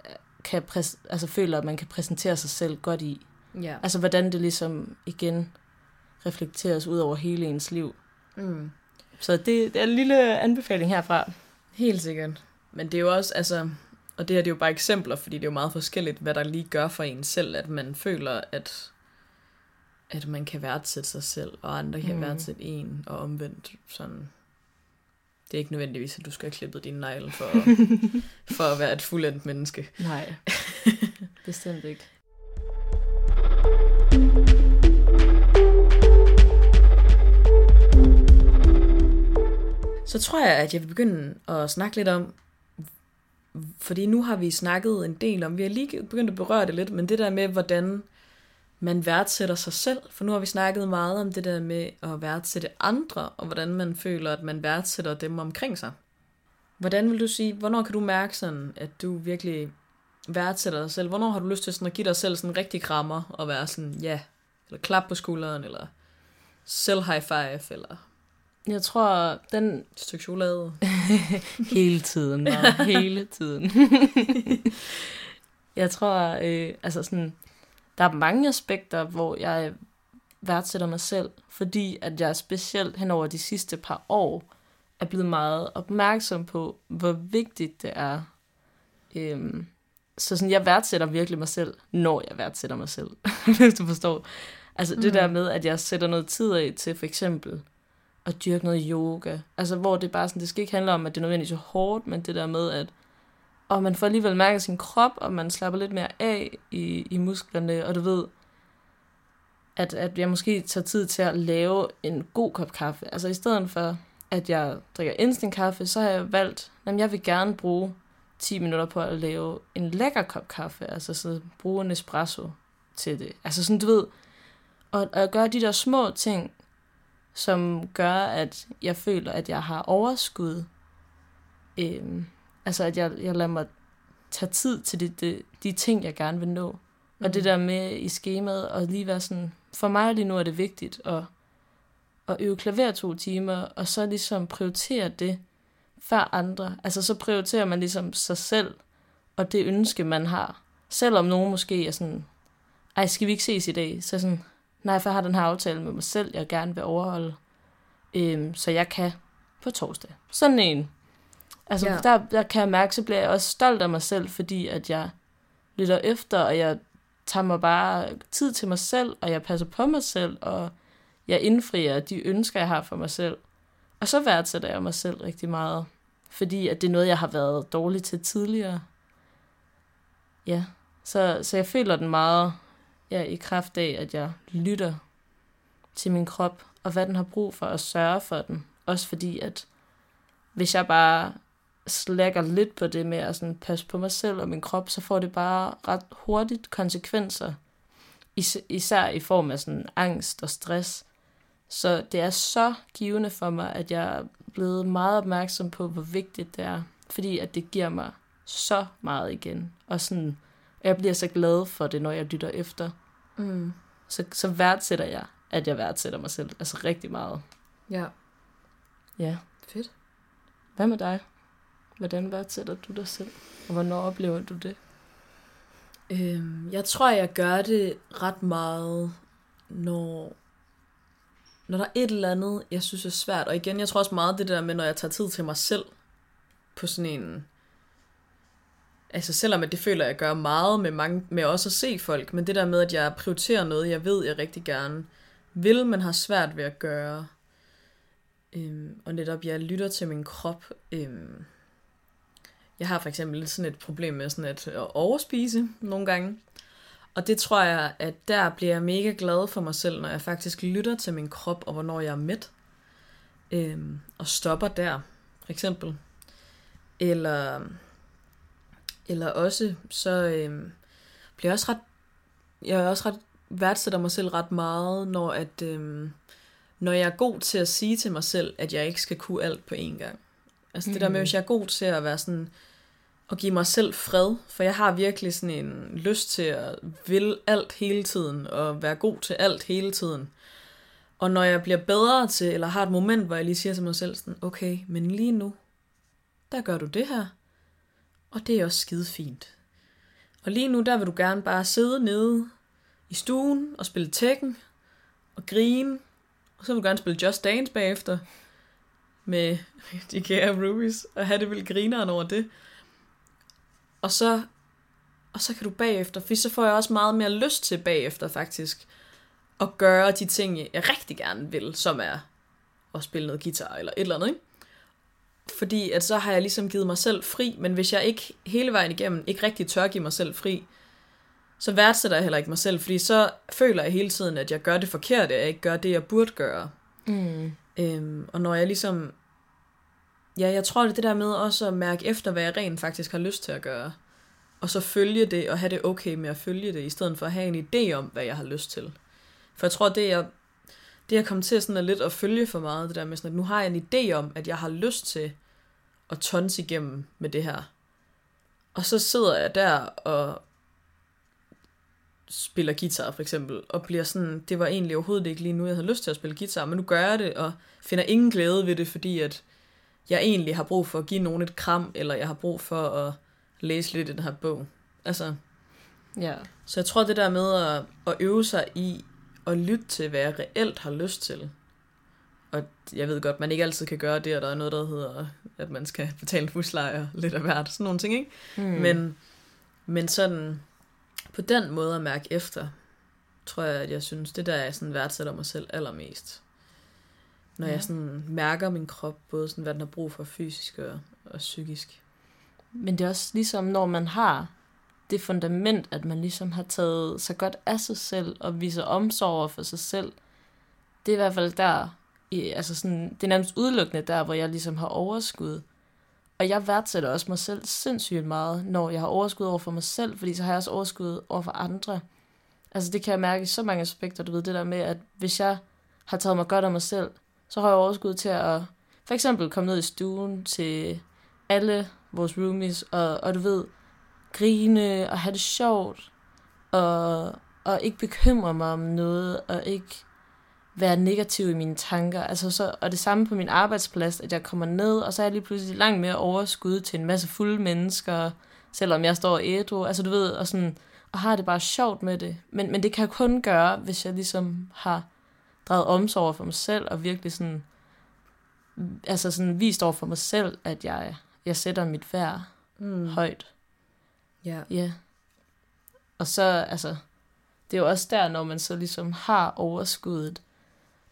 Speaker 2: kan præs- altså føler, at man kan præsentere sig selv godt i.
Speaker 1: Ja.
Speaker 2: Altså, hvordan det ligesom igen reflekteres ud over hele ens liv.
Speaker 1: Mm.
Speaker 2: Så det, det er en lille anbefaling herfra.
Speaker 1: Helt sikkert. Men det er jo også, altså, og det her det er jo bare eksempler, fordi det er jo meget forskelligt, hvad der lige gør for en selv, at man føler, at, at man kan værdsætte sig selv, og andre kan mm. værdsætte en, og omvendt sådan. Det er ikke nødvendigvis, at du skal have klippet dine negle for, for at være et fuldendt menneske.
Speaker 2: Nej, bestemt ikke.
Speaker 1: Så tror jeg, at jeg vil begynde at snakke lidt om, fordi nu har vi snakket en del om, vi har lige begyndt at berøre det lidt, men det der med, hvordan man værdsætter sig selv, for nu har vi snakket meget om det der med at værdsætte andre, og hvordan man føler, at man værdsætter dem omkring sig. Hvordan vil du sige, hvornår kan du mærke sådan, at du virkelig værdsætter dig selv? Hvornår har du lyst til sådan at give dig selv sådan en rigtig krammer, og være sådan, ja, eller klap på skulderen, eller selv high five, eller
Speaker 2: jeg tror, den
Speaker 1: et stykke chokolade?
Speaker 2: hele tiden, Maja, hele tiden. jeg tror, øh, altså sådan, der er mange aspekter, hvor jeg værdsætter mig selv, fordi at jeg specielt hen over de sidste par år er blevet meget opmærksom på, hvor vigtigt det er. Øhm, så sådan, jeg værdsætter virkelig mig selv, når jeg værdsætter mig selv, hvis du forstår. Altså det
Speaker 1: Mm.
Speaker 2: der med, at jeg sætter noget tid af til for eksempel at dyrke noget yoga. Altså hvor det bare sådan, det skal ikke handle om, at det er nødvendigvis er hårdt, men det der med, at og man får alligevel mærket sin krop, og man slapper lidt mere af i, i musklerne, og du ved, at, at jeg måske tager tid til at lave en god kop kaffe. Altså i stedet for, at jeg drikker instant kaffe, så har jeg valgt, at jeg vil gerne bruge 10 minutter på at lave en lækker kop kaffe, altså så bruge en espresso til det. Altså sådan, du ved, og, og gøre de der små ting, som gør, at jeg føler, at jeg har overskud. Øhm, altså, at jeg, jeg lader mig tage tid til de, de, de ting, jeg gerne vil nå. Mm. Og det der med i skemaet, og lige være sådan, for mig lige nu er det vigtigt at, at øve klaver to timer, og så ligesom prioritere det før andre. Altså, så prioriterer man ligesom sig selv, og det ønske, man har. Selvom nogen måske er sådan, ej, skal vi ikke ses i dag? Så sådan, nej, for jeg har den her aftale med mig selv, jeg gerne vil overholde. Øhm, så jeg kan på torsdag. Sådan en. Altså,
Speaker 1: Ja.
Speaker 2: der, der kan jeg mærke, så bliver jeg også stolt af mig selv, fordi at jeg lytter efter, og jeg tager mig bare tid til mig selv, og jeg passer på mig selv, og jeg indfrier de ønsker, jeg har for mig selv. Og så værdsætter jeg mig selv rigtig meget, fordi at det er noget, jeg har været dårlig til tidligere. Ja, så, så jeg føler den meget ja, i kraft af, at jeg lytter til min krop, og hvad den har brug for, at sørge for den. Også fordi, at hvis jeg bare slækker lidt på det med at sådan passe på mig selv og min krop, så får det bare ret hurtigt konsekvenser. Is- især i form af sådan angst og stress. Så det er så givende for mig, at jeg er blevet meget opmærksom på, hvor vigtigt det er. Fordi at det giver mig så meget igen. Og sådan, jeg bliver så glad for det, når jeg lytter efter.
Speaker 1: Mm.
Speaker 2: Så, så værdsætter jeg, at jeg værdsætter mig selv. Altså rigtig meget.
Speaker 1: Ja,
Speaker 2: Ja.
Speaker 1: fedt.
Speaker 2: Hvad med dig? Hvordan værdsætter du dig selv? Og hvornår oplever du det?
Speaker 1: Øhm, jeg tror, jeg gør det ret meget, når, når der er et eller andet, jeg synes er svært. Og igen, jeg tror også meget det der med, når jeg tager tid til mig selv på sådan en... Altså selvom at det føler, at jeg gør meget med, mange, med også at se folk, men det der med, at jeg prioriterer noget, jeg ved, jeg rigtig gerne vil, men har svært ved at gøre. Øhm, og netop, jeg lytter til min krop. Øhm, jeg har for eksempel sådan et problem med sådan at, at overspise nogle gange. Og det tror jeg, at der bliver jeg mega glad for mig selv, når jeg faktisk lytter til min krop, og hvornår jeg er mæt. Øhm, og stopper der, for eksempel. Eller, eller også, så øhm, bliver jeg også ret, jeg er også ret, værdsætter mig selv ret meget, når at, øhm, når jeg er god til at sige til mig selv, at jeg ikke skal kunne alt på én gang. Altså det der med,
Speaker 2: Mhm.
Speaker 1: hvis jeg er god til at være sådan, at give mig selv fred, for jeg har virkelig sådan en lyst til at vil alt hele tiden, og være god til alt hele tiden. Og når jeg bliver bedre til, eller har et moment, hvor jeg lige siger til mig selv sådan, okay, men lige nu, der gør du det her, og det er også skide fint. Og lige nu, der vil du gerne bare sidde nede i stuen og spille Tekken og grine, og så vil du gerne spille Just Dance bagefter med de kære Rubies, og have det vildt grineren over det. Og så, og så kan du bagefter, for så får jeg også meget mere lyst til bagefter faktisk, at gøre de ting, jeg rigtig gerne vil, som er at spille noget guitar eller et eller andet, ikke? Fordi at så har jeg ligesom givet mig selv fri, men hvis jeg ikke hele vejen igennem ikke rigtig tør give mig selv fri, så værdsætter jeg heller ikke mig selv, fordi så føler jeg hele tiden, at jeg gør det forkerte, at jeg ikke gør det, jeg burde gøre.
Speaker 2: Mm.
Speaker 1: Øhm, og når jeg ligesom ja, jeg tror, det det der med også at mærke efter, hvad jeg rent faktisk har lyst til at gøre. Og så følge det, og have det okay med at følge det, i stedet for at have en idé om, hvad jeg har lyst til. For jeg tror, det jeg, det jeg kom til sådan at lidt at følge for meget, det der med sådan, at nu har jeg en idé om, at jeg har lyst til at tonse igennem med det her. Og så sidder jeg der og spiller guitar for eksempel, og bliver sådan, det var egentlig overhovedet ikke lige nu, jeg havde lyst til at spille guitar, men nu gør jeg det, og finder ingen glæde ved det, fordi at jeg egentlig har brug for at give nogen et kram, eller jeg har brug for at læse lidt i den her bog. Altså,
Speaker 2: Ja.
Speaker 1: så jeg tror, det der med at, at øve sig i at lytte til, hvad jeg reelt har lyst til. Og jeg ved godt, man ikke altid kan gøre det, og der er noget, der hedder, at man skal betale husleje lidt af hvert. Sådan nogle ting, ikke?
Speaker 2: Mm.
Speaker 1: Men, men sådan, på den måde at mærke efter, tror jeg, at jeg synes, det der er sådan værdsætter mig selv allermest. Når. Ja. jeg sådan mærker min krop, både sådan, hvad den har brug for fysisk og, og psykisk.
Speaker 2: Men det er også ligesom, når man har det fundament, at man ligesom har taget sig godt af sig selv og viser omsorg for sig selv. Det er i hvert fald der, i, altså sådan, det er nærmest udelukkende der, hvor jeg ligesom har overskud. Og jeg værdsætter også mig selv sindssygt meget, når jeg har overskud over for mig selv, fordi så har jeg også overskud over for andre. Altså det kan jeg mærke i så mange aspekter, du ved, det der med, at hvis jeg har taget mig godt af mig selv, så har jeg overskud til at for eksempel komme ned i stuen til alle vores roomies, og, og du ved, grine og have det sjovt, og, og ikke bekymre mig om noget, og ikke være negativ i mine tanker. Altså så, og det samme på min arbejdsplads, at jeg kommer ned, og så er jeg lige pludselig langt mere overskud til en masse fulde mennesker, selvom jeg står ædru, altså du ved, og sådan, og har det bare sjovt med det. Men, men det kan jeg kun gøre, hvis jeg ligesom har draget omsorg for mig selv, og virkelig sådan, altså sådan vist over for mig selv, at jeg, jeg sætter mit værd
Speaker 1: Mm.
Speaker 2: højt.
Speaker 1: Ja.
Speaker 2: Ja. Og så, altså, det er jo også der, når man så ligesom har overskuddet,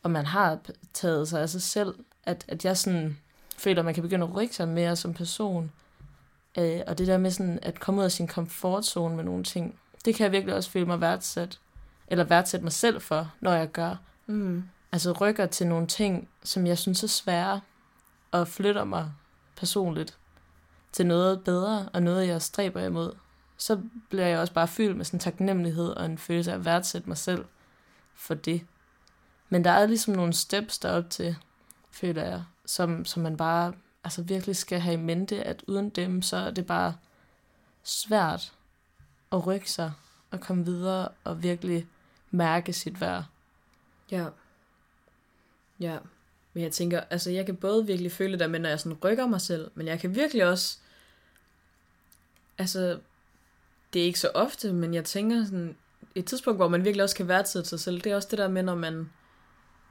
Speaker 2: og man har taget sig af sig selv, at, at jeg sådan føler, at man kan begynde at rykke sig mere som person. Øh, og det der med sådan at komme ud af sin komfortzone med nogle ting, det kan jeg virkelig også føle mig værdsat, eller værdsætte mig selv for, når jeg gør.
Speaker 1: Mm.
Speaker 2: Altså rykker til nogle ting, som jeg synes er svære, og flytter mig personligt til noget bedre, og noget, jeg stræber imod, så bliver jeg også bare fyldt med sådan en taknemmelighed og en følelse af at værdsætte mig selv for det. Men der er ligesom nogle steps derop til, føler jeg, som, som man bare altså virkelig skal have i mente, at uden dem, så er det bare svært at rykke sig og komme videre og virkelig mærke sit værd.
Speaker 1: Ja. Ja. Men jeg tænker, altså jeg kan både virkelig føle det der med, når jeg sådan rykker mig selv, men jeg kan virkelig også, altså, det er ikke så ofte, men jeg tænker sådan, et tidspunkt, hvor man virkelig også kan værdsætte sig selv, det er også det der med, når man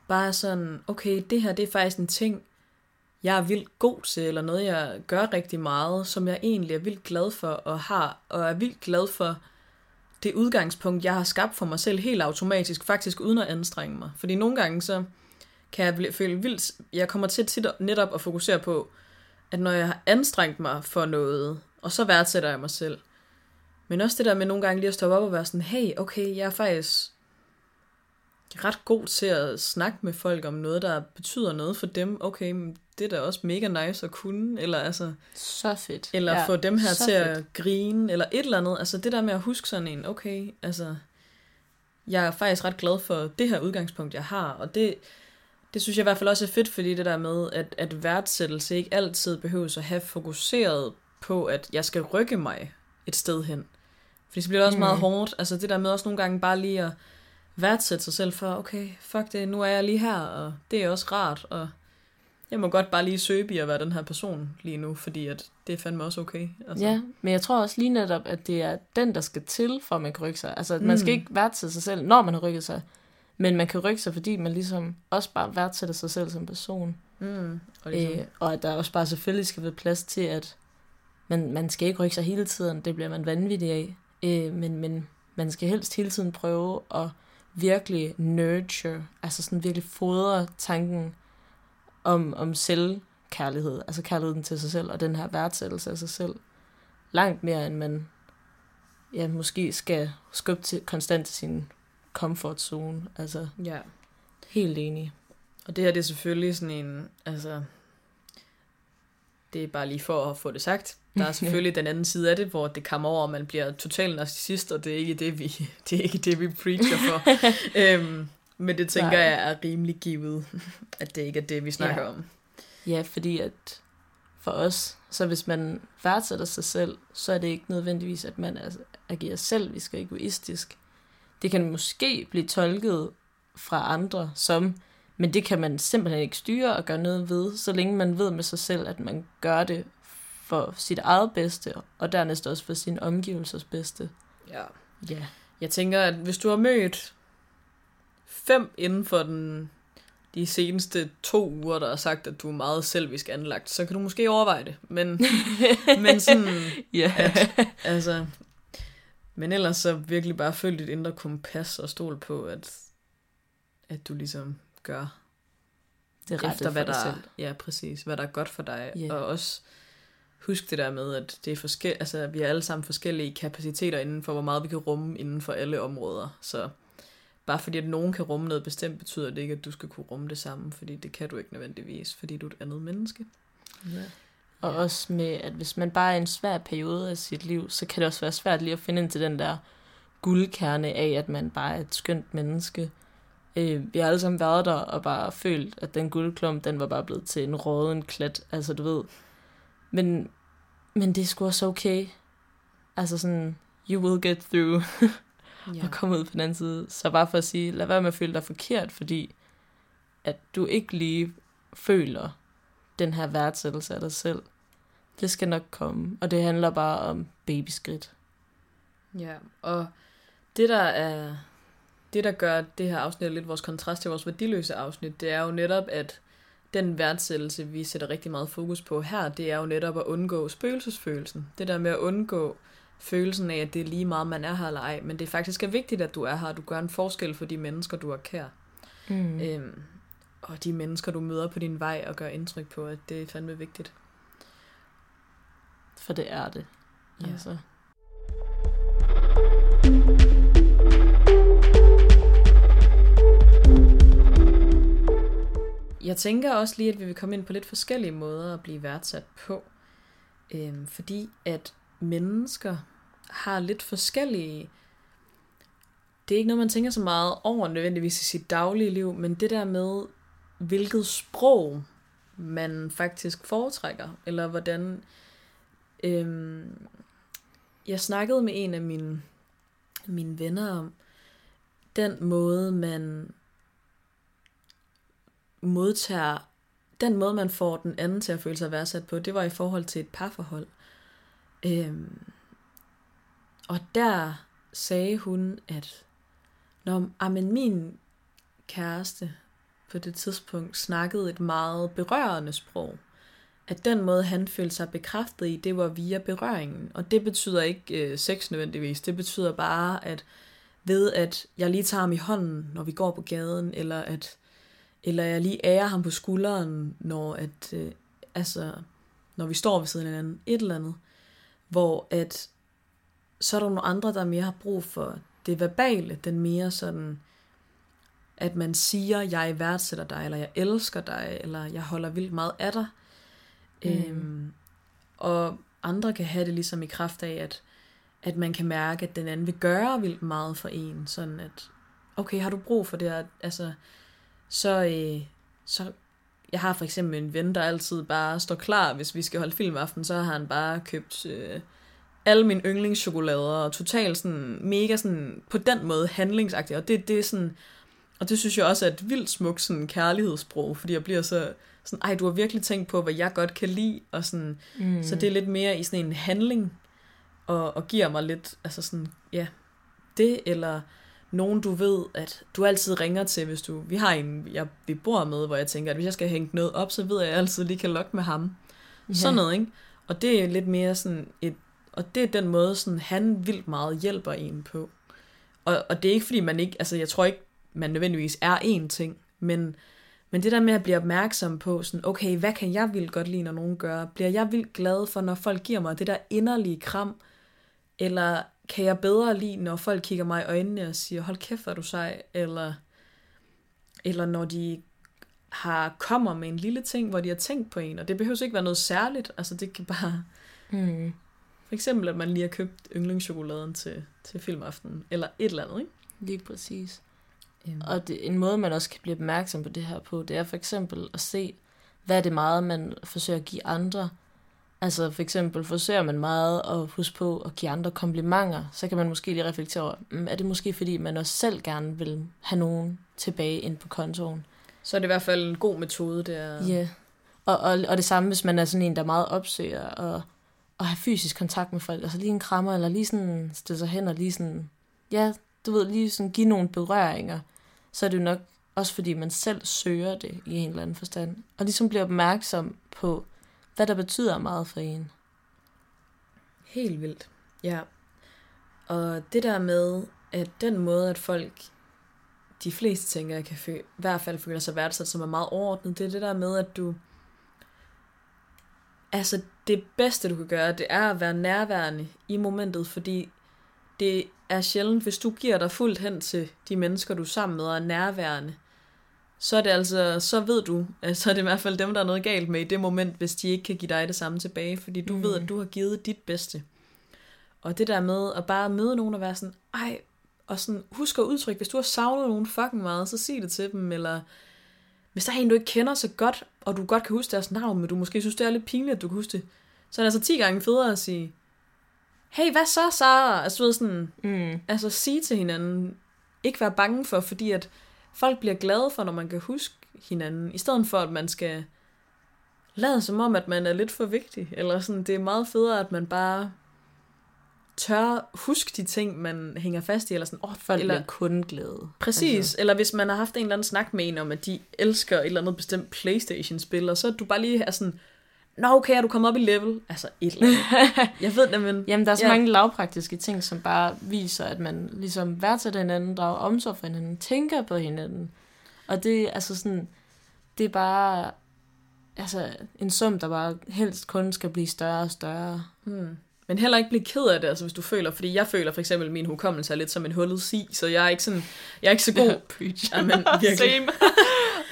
Speaker 1: bare er sådan, okay, det her, det er faktisk en ting, jeg er vildt god til, eller noget, jeg gør rigtig meget, som jeg egentlig er vildt glad for, og har, og er vildt glad for det udgangspunkt, jeg har skabt for mig selv helt automatisk, faktisk uden at anstrenge mig. Fordi nogle gange så kan jeg føle vildt, jeg kommer til tit netop at fokusere på, at når jeg har anstrengt mig for noget, og så værdsætter jeg mig selv. Men også det der med nogle gange lige at stoppe op og være sådan, hey, okay, jeg er faktisk ret god til at snakke med folk om noget, der betyder noget for dem. Okay, men det er da også mega nice at kunne, eller altså,
Speaker 2: Så fedt.
Speaker 1: eller ja, få dem her til
Speaker 2: fedt.
Speaker 1: at grine, eller et eller andet. Altså det der med at huske sådan en, okay, altså, jeg er faktisk ret glad for det her udgangspunkt, jeg har, og det, det synes jeg i hvert fald også er fedt, fordi det der med, at, at værdsættelse ikke altid behøver at have fokuseret på, at jeg skal rykke mig et sted hen. Fordi så bliver det også mm. meget
Speaker 2: Mm.
Speaker 1: hårdt. Altså det der med også nogle gange bare lige at værdsætte sig selv for, okay, fuck det, nu er jeg lige her, og det er også rart, og jeg må godt bare lige søge i at være den her person lige nu, fordi at det er fandme også okay. Altså.
Speaker 2: Ja, men jeg tror også lige netop, at det er den, der skal til, for at man kan rykke sig. Altså, man skal
Speaker 1: Mm.
Speaker 2: ikke værdsætte sig selv, når man har rykket sig, men man kan rykke sig, fordi man ligesom også bare værdsætter sig selv som person.
Speaker 1: Mm. Og ligesom,
Speaker 2: Øh, og at der også bare selvfølgelig skal være plads til, at man, man skal ikke rykke sig hele tiden, det bliver man vanvittig af. Øh, men, men man skal helst hele tiden prøve at virkelig nurture, altså sådan virkelig fodre tanken om, om selvkærlighed, altså kærligheden til sig selv, og den her værdsættelse af sig selv, langt mere end man ja, måske skal skubbe til, konstant til sin comfort zone. Altså,
Speaker 1: ja.
Speaker 2: helt enig.
Speaker 1: Og det her det er selvfølgelig sådan en, altså, det er bare lige for at få det sagt. Der er selvfølgelig den anden side af det, hvor det kommer over, og man bliver total narcissist, og det er ikke det, vi, det er ikke det, vi preacher for. øhm, men det tænker Nej. jeg er rimelig givet, at det ikke er det, vi snakker
Speaker 2: Ja.
Speaker 1: om.
Speaker 2: Ja, fordi at for os, så hvis man værdsætter sig selv, så er det ikke nødvendigvis, at man agerer selvisk og egoistisk. Det kan måske blive tolket fra andre som, men det kan man simpelthen ikke styre og gøre noget ved, så længe man ved med sig selv, at man gør det for sit eget bedste, og dernæst også for sin omgivelsers bedste.
Speaker 1: Ja.
Speaker 2: Ja.
Speaker 1: Jeg tænker, at hvis du har mødt fem inden for den, de seneste to uger, der har sagt, at du er meget selvisk anlagt, så kan du måske overveje det. Men, men sådan,
Speaker 2: Ja.
Speaker 1: altså... Men ellers så virkelig bare følg dit indre kompas og stol på, at, at du ligesom gør
Speaker 2: Det er
Speaker 1: efter, hvad der,
Speaker 2: selv.
Speaker 1: ja, præcis, hvad der er godt for dig.
Speaker 2: Ja.
Speaker 1: Og også husk det der med, at det er forskel, altså, vi er alle sammen forskellige kapaciteter inden for, hvor meget vi kan rumme inden for alle områder. Så bare fordi, at nogen kan rumme noget bestemt, betyder det ikke, at du skal kunne rumme det samme, fordi det kan du ikke nødvendigvis, fordi du er et andet menneske.
Speaker 2: Ja. Og ja. også med, at hvis man bare er i en svær periode af sit liv, så kan det også være svært lige at finde ind til den der guldkerne af, at man bare er et skønt menneske. Øh, vi har alle sammen været der og bare følt, at den guldklump, den var bare blevet til en råden klat, altså du ved. Men, men det er sgu også okay. Altså sådan, you will get through
Speaker 1: Ja.
Speaker 2: og komme ud på den anden side. Så bare for at sige, lad være med at føle dig forkert, fordi at du ikke lige føler den her værdsættelse af dig selv. Det skal nok komme, og det handler bare om babyskridt.
Speaker 1: Ja, og det der er det der gør det her afsnit lidt vores kontrast til vores værdiløse afsnit, det er jo netop at den værdsættelse, vi sætter rigtig meget fokus på her, det er jo netop at undgå spøgelsesfølelsen. Det der med at undgå følelsen af, at det er lige meget, man er her eller ej, men det faktisk er vigtigt, at du er her, og du gør en forskel for de mennesker, du er kær.
Speaker 2: Mm.
Speaker 1: Øhm, og de mennesker, du møder på din vej og gør indtryk på, at det er fandme vigtigt.
Speaker 2: For det er det.
Speaker 1: Ja.
Speaker 2: Altså.
Speaker 1: Jeg tænker også lige, at vi vil komme ind på lidt forskellige måder at blive værdsat på. Øhm, fordi at mennesker har lidt forskellige... Det er ikke noget, man tænker så meget over nødvendigvis i sit daglige liv, men det der med, hvilket sprog man faktisk foretrækker, eller hvordan... Øhm, jeg snakkede med en af mine, mine venner om den måde, man modtager, den måde, man får den anden til at føle sig værdsat på, det var i forhold til et parforhold. Øhm, og der sagde hun, at når amen, ah, min kæreste på det tidspunkt snakkede et meget berørende sprog, at den måde, han følte sig bekræftet i, det var via berøringen. Og det betyder ikke øh, sex nødvendigvis. Det betyder bare, at ved at jeg lige tager ham i hånden, når vi går på gaden, eller at eller jeg lige ærer ham på skulderen, når at, øh, altså, når vi står ved siden af hinanden, et eller andet, hvor at, så er der nogle andre, der mere har brug for det verbale, den mere sådan, at man siger, jeg værdsætter dig, eller jeg elsker dig, eller jeg holder vildt meget af dig. Mm. Øhm, og andre kan have det ligesom i kraft af, at, at man kan mærke, at den anden vil gøre vildt meget for en, sådan at, okay, har du brug for det her, altså, så, øh, så jeg har for eksempel en ven, der altid bare står klar, hvis vi skal holde filmaften, så har han bare købt øh, alle mine yndlingschokolader, og totalt sådan, mega sådan, på den måde handlingsagtigt, og det, det er sådan, og det synes jeg også er et vildt smukt sådan kærlighedssprog, fordi jeg bliver så sådan, ej, du har virkelig tænkt på, hvad jeg godt kan lide, og sådan, mm. så det er lidt mere i sådan en handling, og, og giver mig lidt, altså sådan, ja, det, eller nogen du ved, at du altid ringer til, hvis du, vi har en, jeg, vi bor med, hvor jeg tænker, at hvis jeg skal hænge noget op, så ved jeg, at jeg altid lige kan lokke med ham.
Speaker 2: Ja.
Speaker 1: Sådan noget, ikke? Og det er lidt mere sådan et, og det er den måde, sådan, han vildt meget hjælper en på. Og, og det er ikke, fordi man ikke, altså jeg tror ikke, man nødvendigvis er én ting, men, men det der med at blive opmærksom på, sådan, okay, hvad kan jeg vildt godt lide, når nogen gør? Bliver jeg vildt glad for, når folk giver mig det der inderlige kram? Eller kan jeg bedre lide, når folk kigger mig i øjnene og siger, hold kæft, er du sej? Eller, eller når de har kommer med en lille ting, hvor de har tænkt på en, og det behøver ikke være noget særligt, altså det kan bare,
Speaker 2: Mm.
Speaker 1: for eksempel at man lige har købt yndlingschokoladen til, til filmaftenen, eller et eller andet, ikke?
Speaker 2: Lige præcis.
Speaker 1: Um,
Speaker 2: Og det, en måde, man også kan blive opmærksom på det her på, det er for eksempel at se, hvad er det meget, man forsøger at give andre. Altså for eksempel forsøger man meget at huske på at give andre komplimenter, så kan man måske lige reflektere over, mm, er det måske fordi, man også selv gerne vil have nogen tilbage ind på kontoen.
Speaker 1: så er det i hvert fald en god metode, det er...
Speaker 2: Ja. Yeah. Og, og, og det samme, hvis man er sådan en, der meget opsøger og, og have fysisk kontakt med folk. Altså lige en krammer, eller lige sådan stille sig hen og lige sådan, ja, du ved, lige sådan give nogle berøringer. Så er det jo nok også fordi, man selv søger det i en eller anden forstand. Og ligesom bliver opmærksom på, hvad der betyder meget for en.
Speaker 1: Helt vildt. Ja. Og det der med, at den måde, at folk, de fleste tænker, kan føle, i hvert fald føler sig værdsat, som er meget overordnet, det er det der med, at du, altså det bedste du kan gøre, det er at være nærværende i momentet, fordi det er sjældent, hvis du giver dig fuldt hen til de mennesker, du er sammen med og er nærværende, så er det altså, så ved du, at så er det i hvert fald dem, der er noget galt med i det moment, hvis de ikke kan give dig det samme tilbage, fordi du mm. ved, at du har givet dit bedste. Og det der med at bare møde nogen og være sådan, ej, og sådan, husk at udtrykke, hvis du har savnet nogen fucking meget, så sig det til dem, eller hvis der er en, du ikke kender så godt, og du godt kan huske deres navn, men du måske synes, det er lidt pinligt, at du kan huske det, så er det altså 10 gange federe at sige, hey, hvad så, Sara? Altså, du ved sådan,
Speaker 2: Mm.
Speaker 1: altså sige til hinanden, ikke være bange for, fordi at folk bliver glade for, når man kan huske hinanden, i stedet for, at man skal lade som om, at man er lidt for vigtig, eller sådan, det er meget federe, at man bare tør huske de ting, man hænger fast i, eller sådan, oh,
Speaker 2: Folk
Speaker 1: eller,
Speaker 2: bliver kun glade.
Speaker 1: Præcis, altså. eller hvis man har haft en eller anden snak med en om, at de elsker et eller andet bestemt Playstation-spil, og så er du bare lige er sådan, Nå okay, er du kommet op i level? Altså et eller andet. Jeg ved det, men...
Speaker 2: Jamen, der er så
Speaker 1: Ja.
Speaker 2: mange lavpraktiske ting, som bare viser, at man ligesom værdsætter hinanden, drager omsorg for hinanden, tænker på hinanden. Og det er altså sådan, det er bare altså, en sum, der bare helst kun skal blive større og større.
Speaker 1: Hmm. Men heller ikke blive ked af det, altså hvis du føler, fordi jeg føler for eksempel, at min hukommelse er lidt som en hullet si, så jeg er ikke sådan, jeg er ikke så god.
Speaker 2: Preach.
Speaker 1: Jamen, virkelig.
Speaker 2: Same.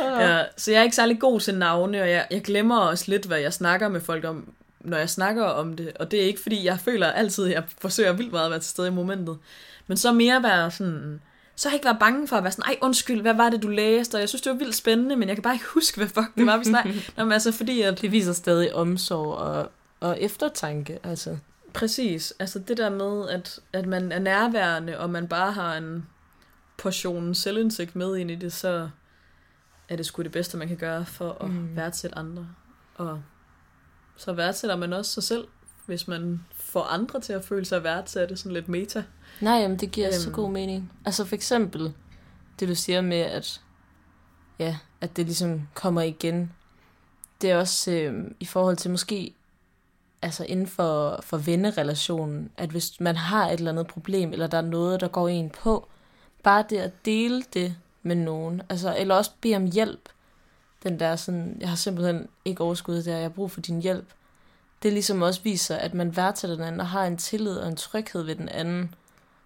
Speaker 1: Ja, så jeg er ikke særlig god til navne, og jeg, jeg glemmer også lidt, hvad jeg snakker med folk om, når jeg snakker om det. Og det er ikke, fordi jeg føler altid, at jeg forsøger vildt meget at være til stede i momentet. Men så mere være sådan... Så ikke være bange for at være sådan, ej undskyld, hvad var det, du læste? Og jeg synes, det var vildt spændende, men jeg kan bare ikke huske, hvad fuck det var, vi snakkede. Nå, men altså fordi, at
Speaker 2: Det viser stadig omsorg og, og eftertanke, altså.
Speaker 1: Præcis. Altså det der med, at, at man er nærværende, og man bare har en portion selvindsigt med ind i det, så er det sgu det bedste, man kan gøre for at
Speaker 2: Mm.
Speaker 1: værdsætte andre. Og så værdsætter man også sig selv, hvis man får andre til at føle sig værdsatte, sådan lidt meta.
Speaker 2: Nej, jamen, det giver øhm. så god mening. Altså for eksempel, det du siger med, at, ja, at det ligesom kommer igen. Det er også øh, i forhold til måske, altså inden for, for vennerelationen, at hvis man har et eller andet problem, eller der er noget, der går en på, bare det at dele det med nogen, altså, eller også bede om hjælp. Den der sådan, jeg har simpelthen ikke overskud der, jeg har brug for din hjælp. Det ligesom også viser, at man værdsætter den anden, og har en tillid og en tryghed ved den anden,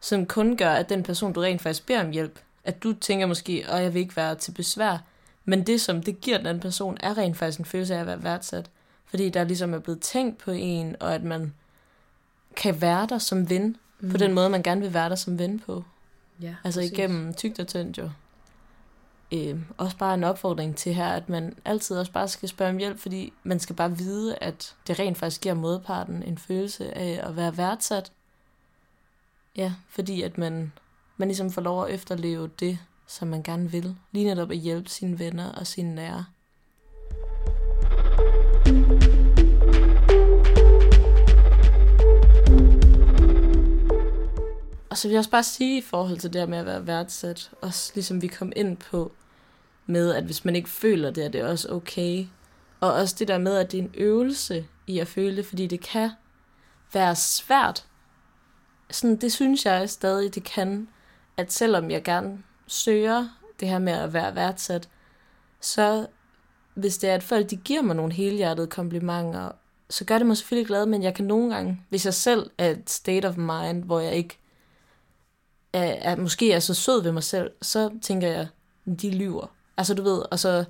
Speaker 2: som kun gør, at den person, du rent faktisk beder om hjælp, at du tænker måske, at jeg vil ikke være til besvær, men det, som det giver den anden person, er rent faktisk en følelse af at være værdsat. Fordi der ligesom er blevet tænkt på en, og at man kan være der som ven, mm. på den måde, man gerne vil være der som ven på.
Speaker 1: Ja,
Speaker 2: Altså
Speaker 1: præcis.
Speaker 2: igennem tygt og tyndt jo. Øh, også bare en opfordring til her, at man altid også bare skal spørge om hjælp, fordi man skal bare vide, at det rent faktisk giver modparten en følelse af at være værdsat. Ja, fordi at man, man ligesom får lov at efterleve det, som man gerne vil. Lige netop at hjælpe sine venner og sine nære. Og så vil jeg også bare sige i forhold til det her med at være værdsat, også ligesom vi kom ind på, med at hvis man ikke føler det, er det også okay. Og også det der med, at det er en øvelse i at føle det, fordi det kan være svært. Sådan, det synes jeg stadig, det kan, at selvom jeg gerne søger det her med at være værdsat, så hvis det er, at folk de giver mig nogle helhjertede komplimenter, så gør det mig selvfølgelig glad, men jeg kan nogle gange, hvis jeg selv er et state of mind, hvor jeg ikke er, er, måske er så sød ved mig selv, så tænker jeg, de lyver. Altså du ved, og så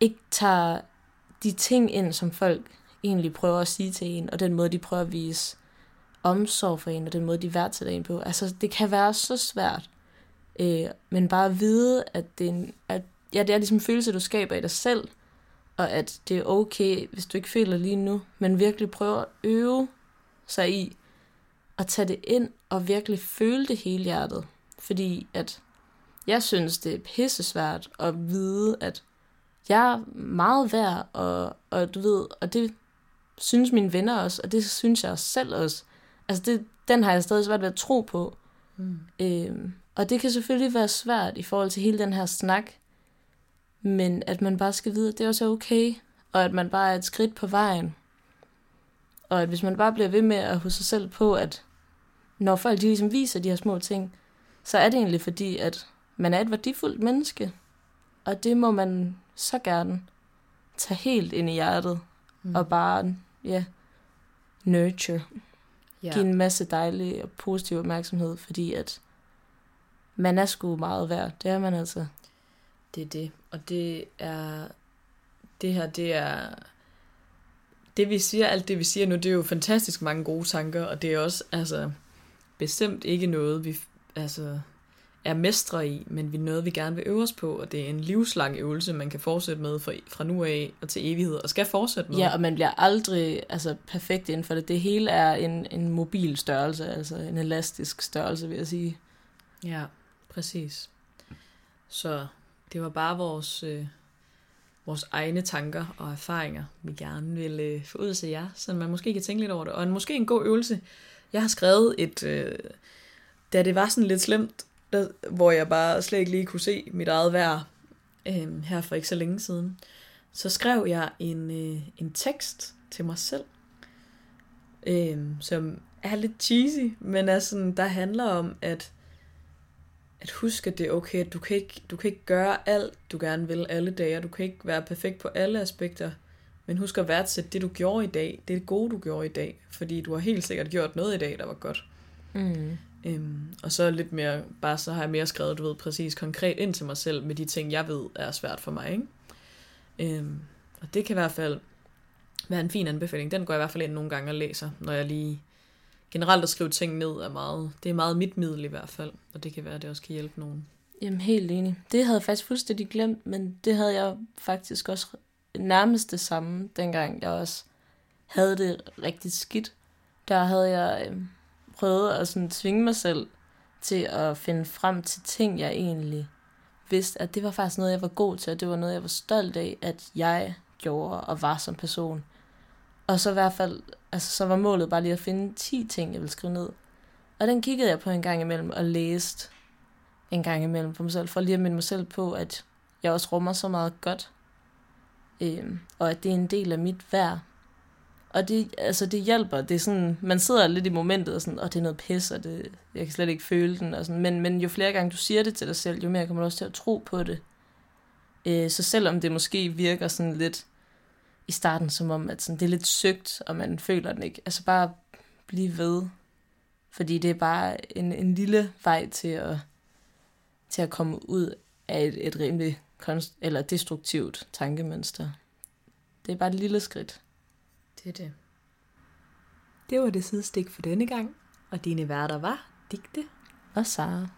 Speaker 2: ikke tager de ting ind, som folk egentlig prøver at sige til en, og den måde, de prøver at vise omsorg for en, og den måde, de værdsætter en på. Altså, det kan være så svært, øh, men bare at vide, at det er, en, at, ja, det er ligesom en følelse, du skaber i dig selv, og at det er okay, hvis du ikke føler lige nu, men virkelig prøve at øve sig i at tage det ind og virkelig føle det hele hjertet. Fordi at jeg synes, det er pisse svært at vide, at jeg er meget værd, og, og du ved, og det synes mine venner også, og det synes jeg selv også. Altså, det, den har jeg stadig svært ved at tro på. Mm. Øhm, og det kan selvfølgelig være svært i forhold til hele den her snak, men at man bare skal vide, at det også er okay, og at man bare er et skridt på vejen. Og at hvis man bare bliver ved med at huske sig selv på, at når folk de ligesom viser de her små ting, så er det egentlig fordi, at man er et værdifuldt menneske. Og det må man så gerne tage helt ind i hjertet. Mm. Og bare, ja, nurture. Ja. Give en masse dejlig og positiv opmærksomhed, fordi at man er sgu meget værd. Det er man altså.
Speaker 1: Det er det. Og det er... Det her, det er... Det vi siger, alt det vi siger nu, det er jo fantastisk mange gode tanker, og det er også, altså, bestemt ikke noget, vi altså, er mestre i, men vi er noget, vi gerne vil øve os på, og det er en livslang øvelse, man kan fortsætte med fra, fra nu af og til evighed, og skal fortsætte med.
Speaker 2: Ja, og man bliver aldrig altså, perfekt inden for det. Det hele er en, en mobil størrelse, altså en elastisk størrelse, vil jeg sige.
Speaker 1: Ja, præcis. Så det var bare vores, øh, vores egne tanker og erfaringer, vi gerne ville øh, få ud til jer, så man måske kan tænke lidt over det. Og en, måske en god øvelse. Jeg har skrevet et... Øh, da det var sådan lidt slemt, der, hvor jeg bare slet ikke lige kunne se mit eget vejr øh, her for ikke så længe siden, så skrev jeg en, øh, en tekst til mig selv, øh, som er lidt cheesy, men er sådan, der handler om, at at huske, at det er okay, at du kan, ikke, du kan ikke gøre alt, du gerne vil alle dage, du kan ikke være perfekt på alle aspekter, men husk at værdsætte det, du gjorde i dag, det er gode, du gjorde i dag, fordi du har helt sikkert gjort noget i dag, der var godt. Mm. Øhm, og så lidt mere, bare så har jeg mere skrevet, du ved, præcis konkret ind til mig selv, med de ting, jeg ved er svært for mig, ikke? Øhm, og det kan i hvert fald være en fin anbefaling. Den går jeg i hvert fald ind nogle gange og læser, når jeg lige generelt at skrive ting ned er meget, det er meget mit middel i hvert fald, og det kan være, at det også kan hjælpe nogen.
Speaker 2: Jamen helt enig. Det havde jeg faktisk fuldstændig glemt, men det havde jeg faktisk også nærmest det samme, dengang jeg også havde det rigtig skidt. Der havde jeg øh, prøvet at sådan tvinge mig selv til at finde frem til ting, jeg egentlig vidste, at det var faktisk noget, jeg var god til, og det var noget, jeg var stolt af, at jeg gjorde og var som person. Og så i hvert fald, altså så var målet bare lige at finde 10 ting, jeg ville skrive ned. Og den kiggede jeg på en gang imellem og læste en gang imellem for mig selv, for lige at minde mig selv på, at jeg også rummer så meget godt, øhm, og at det er en del af mit værd. Og det, altså, det hjælper. Det er sådan, man sidder lidt i momentet og sådan, og det er noget pis, og det, jeg kan slet ikke føle den. Og sådan. Men, men jo flere gange du siger det til dig selv, jo mere kommer du også til at tro på det. Øh, så selvom det måske virker sådan lidt i starten, som om at sådan, det er lidt søgt, og man føler den ikke. Altså bare blive ved. Fordi det er bare en, en lille vej til at, til at komme ud af et, et rimelig konst, eller destruktivt tankemønster. Det er bare et lille skridt.
Speaker 1: Det er det. Det var det sidestik for denne gang, og dine værter var Digte
Speaker 2: og Sara.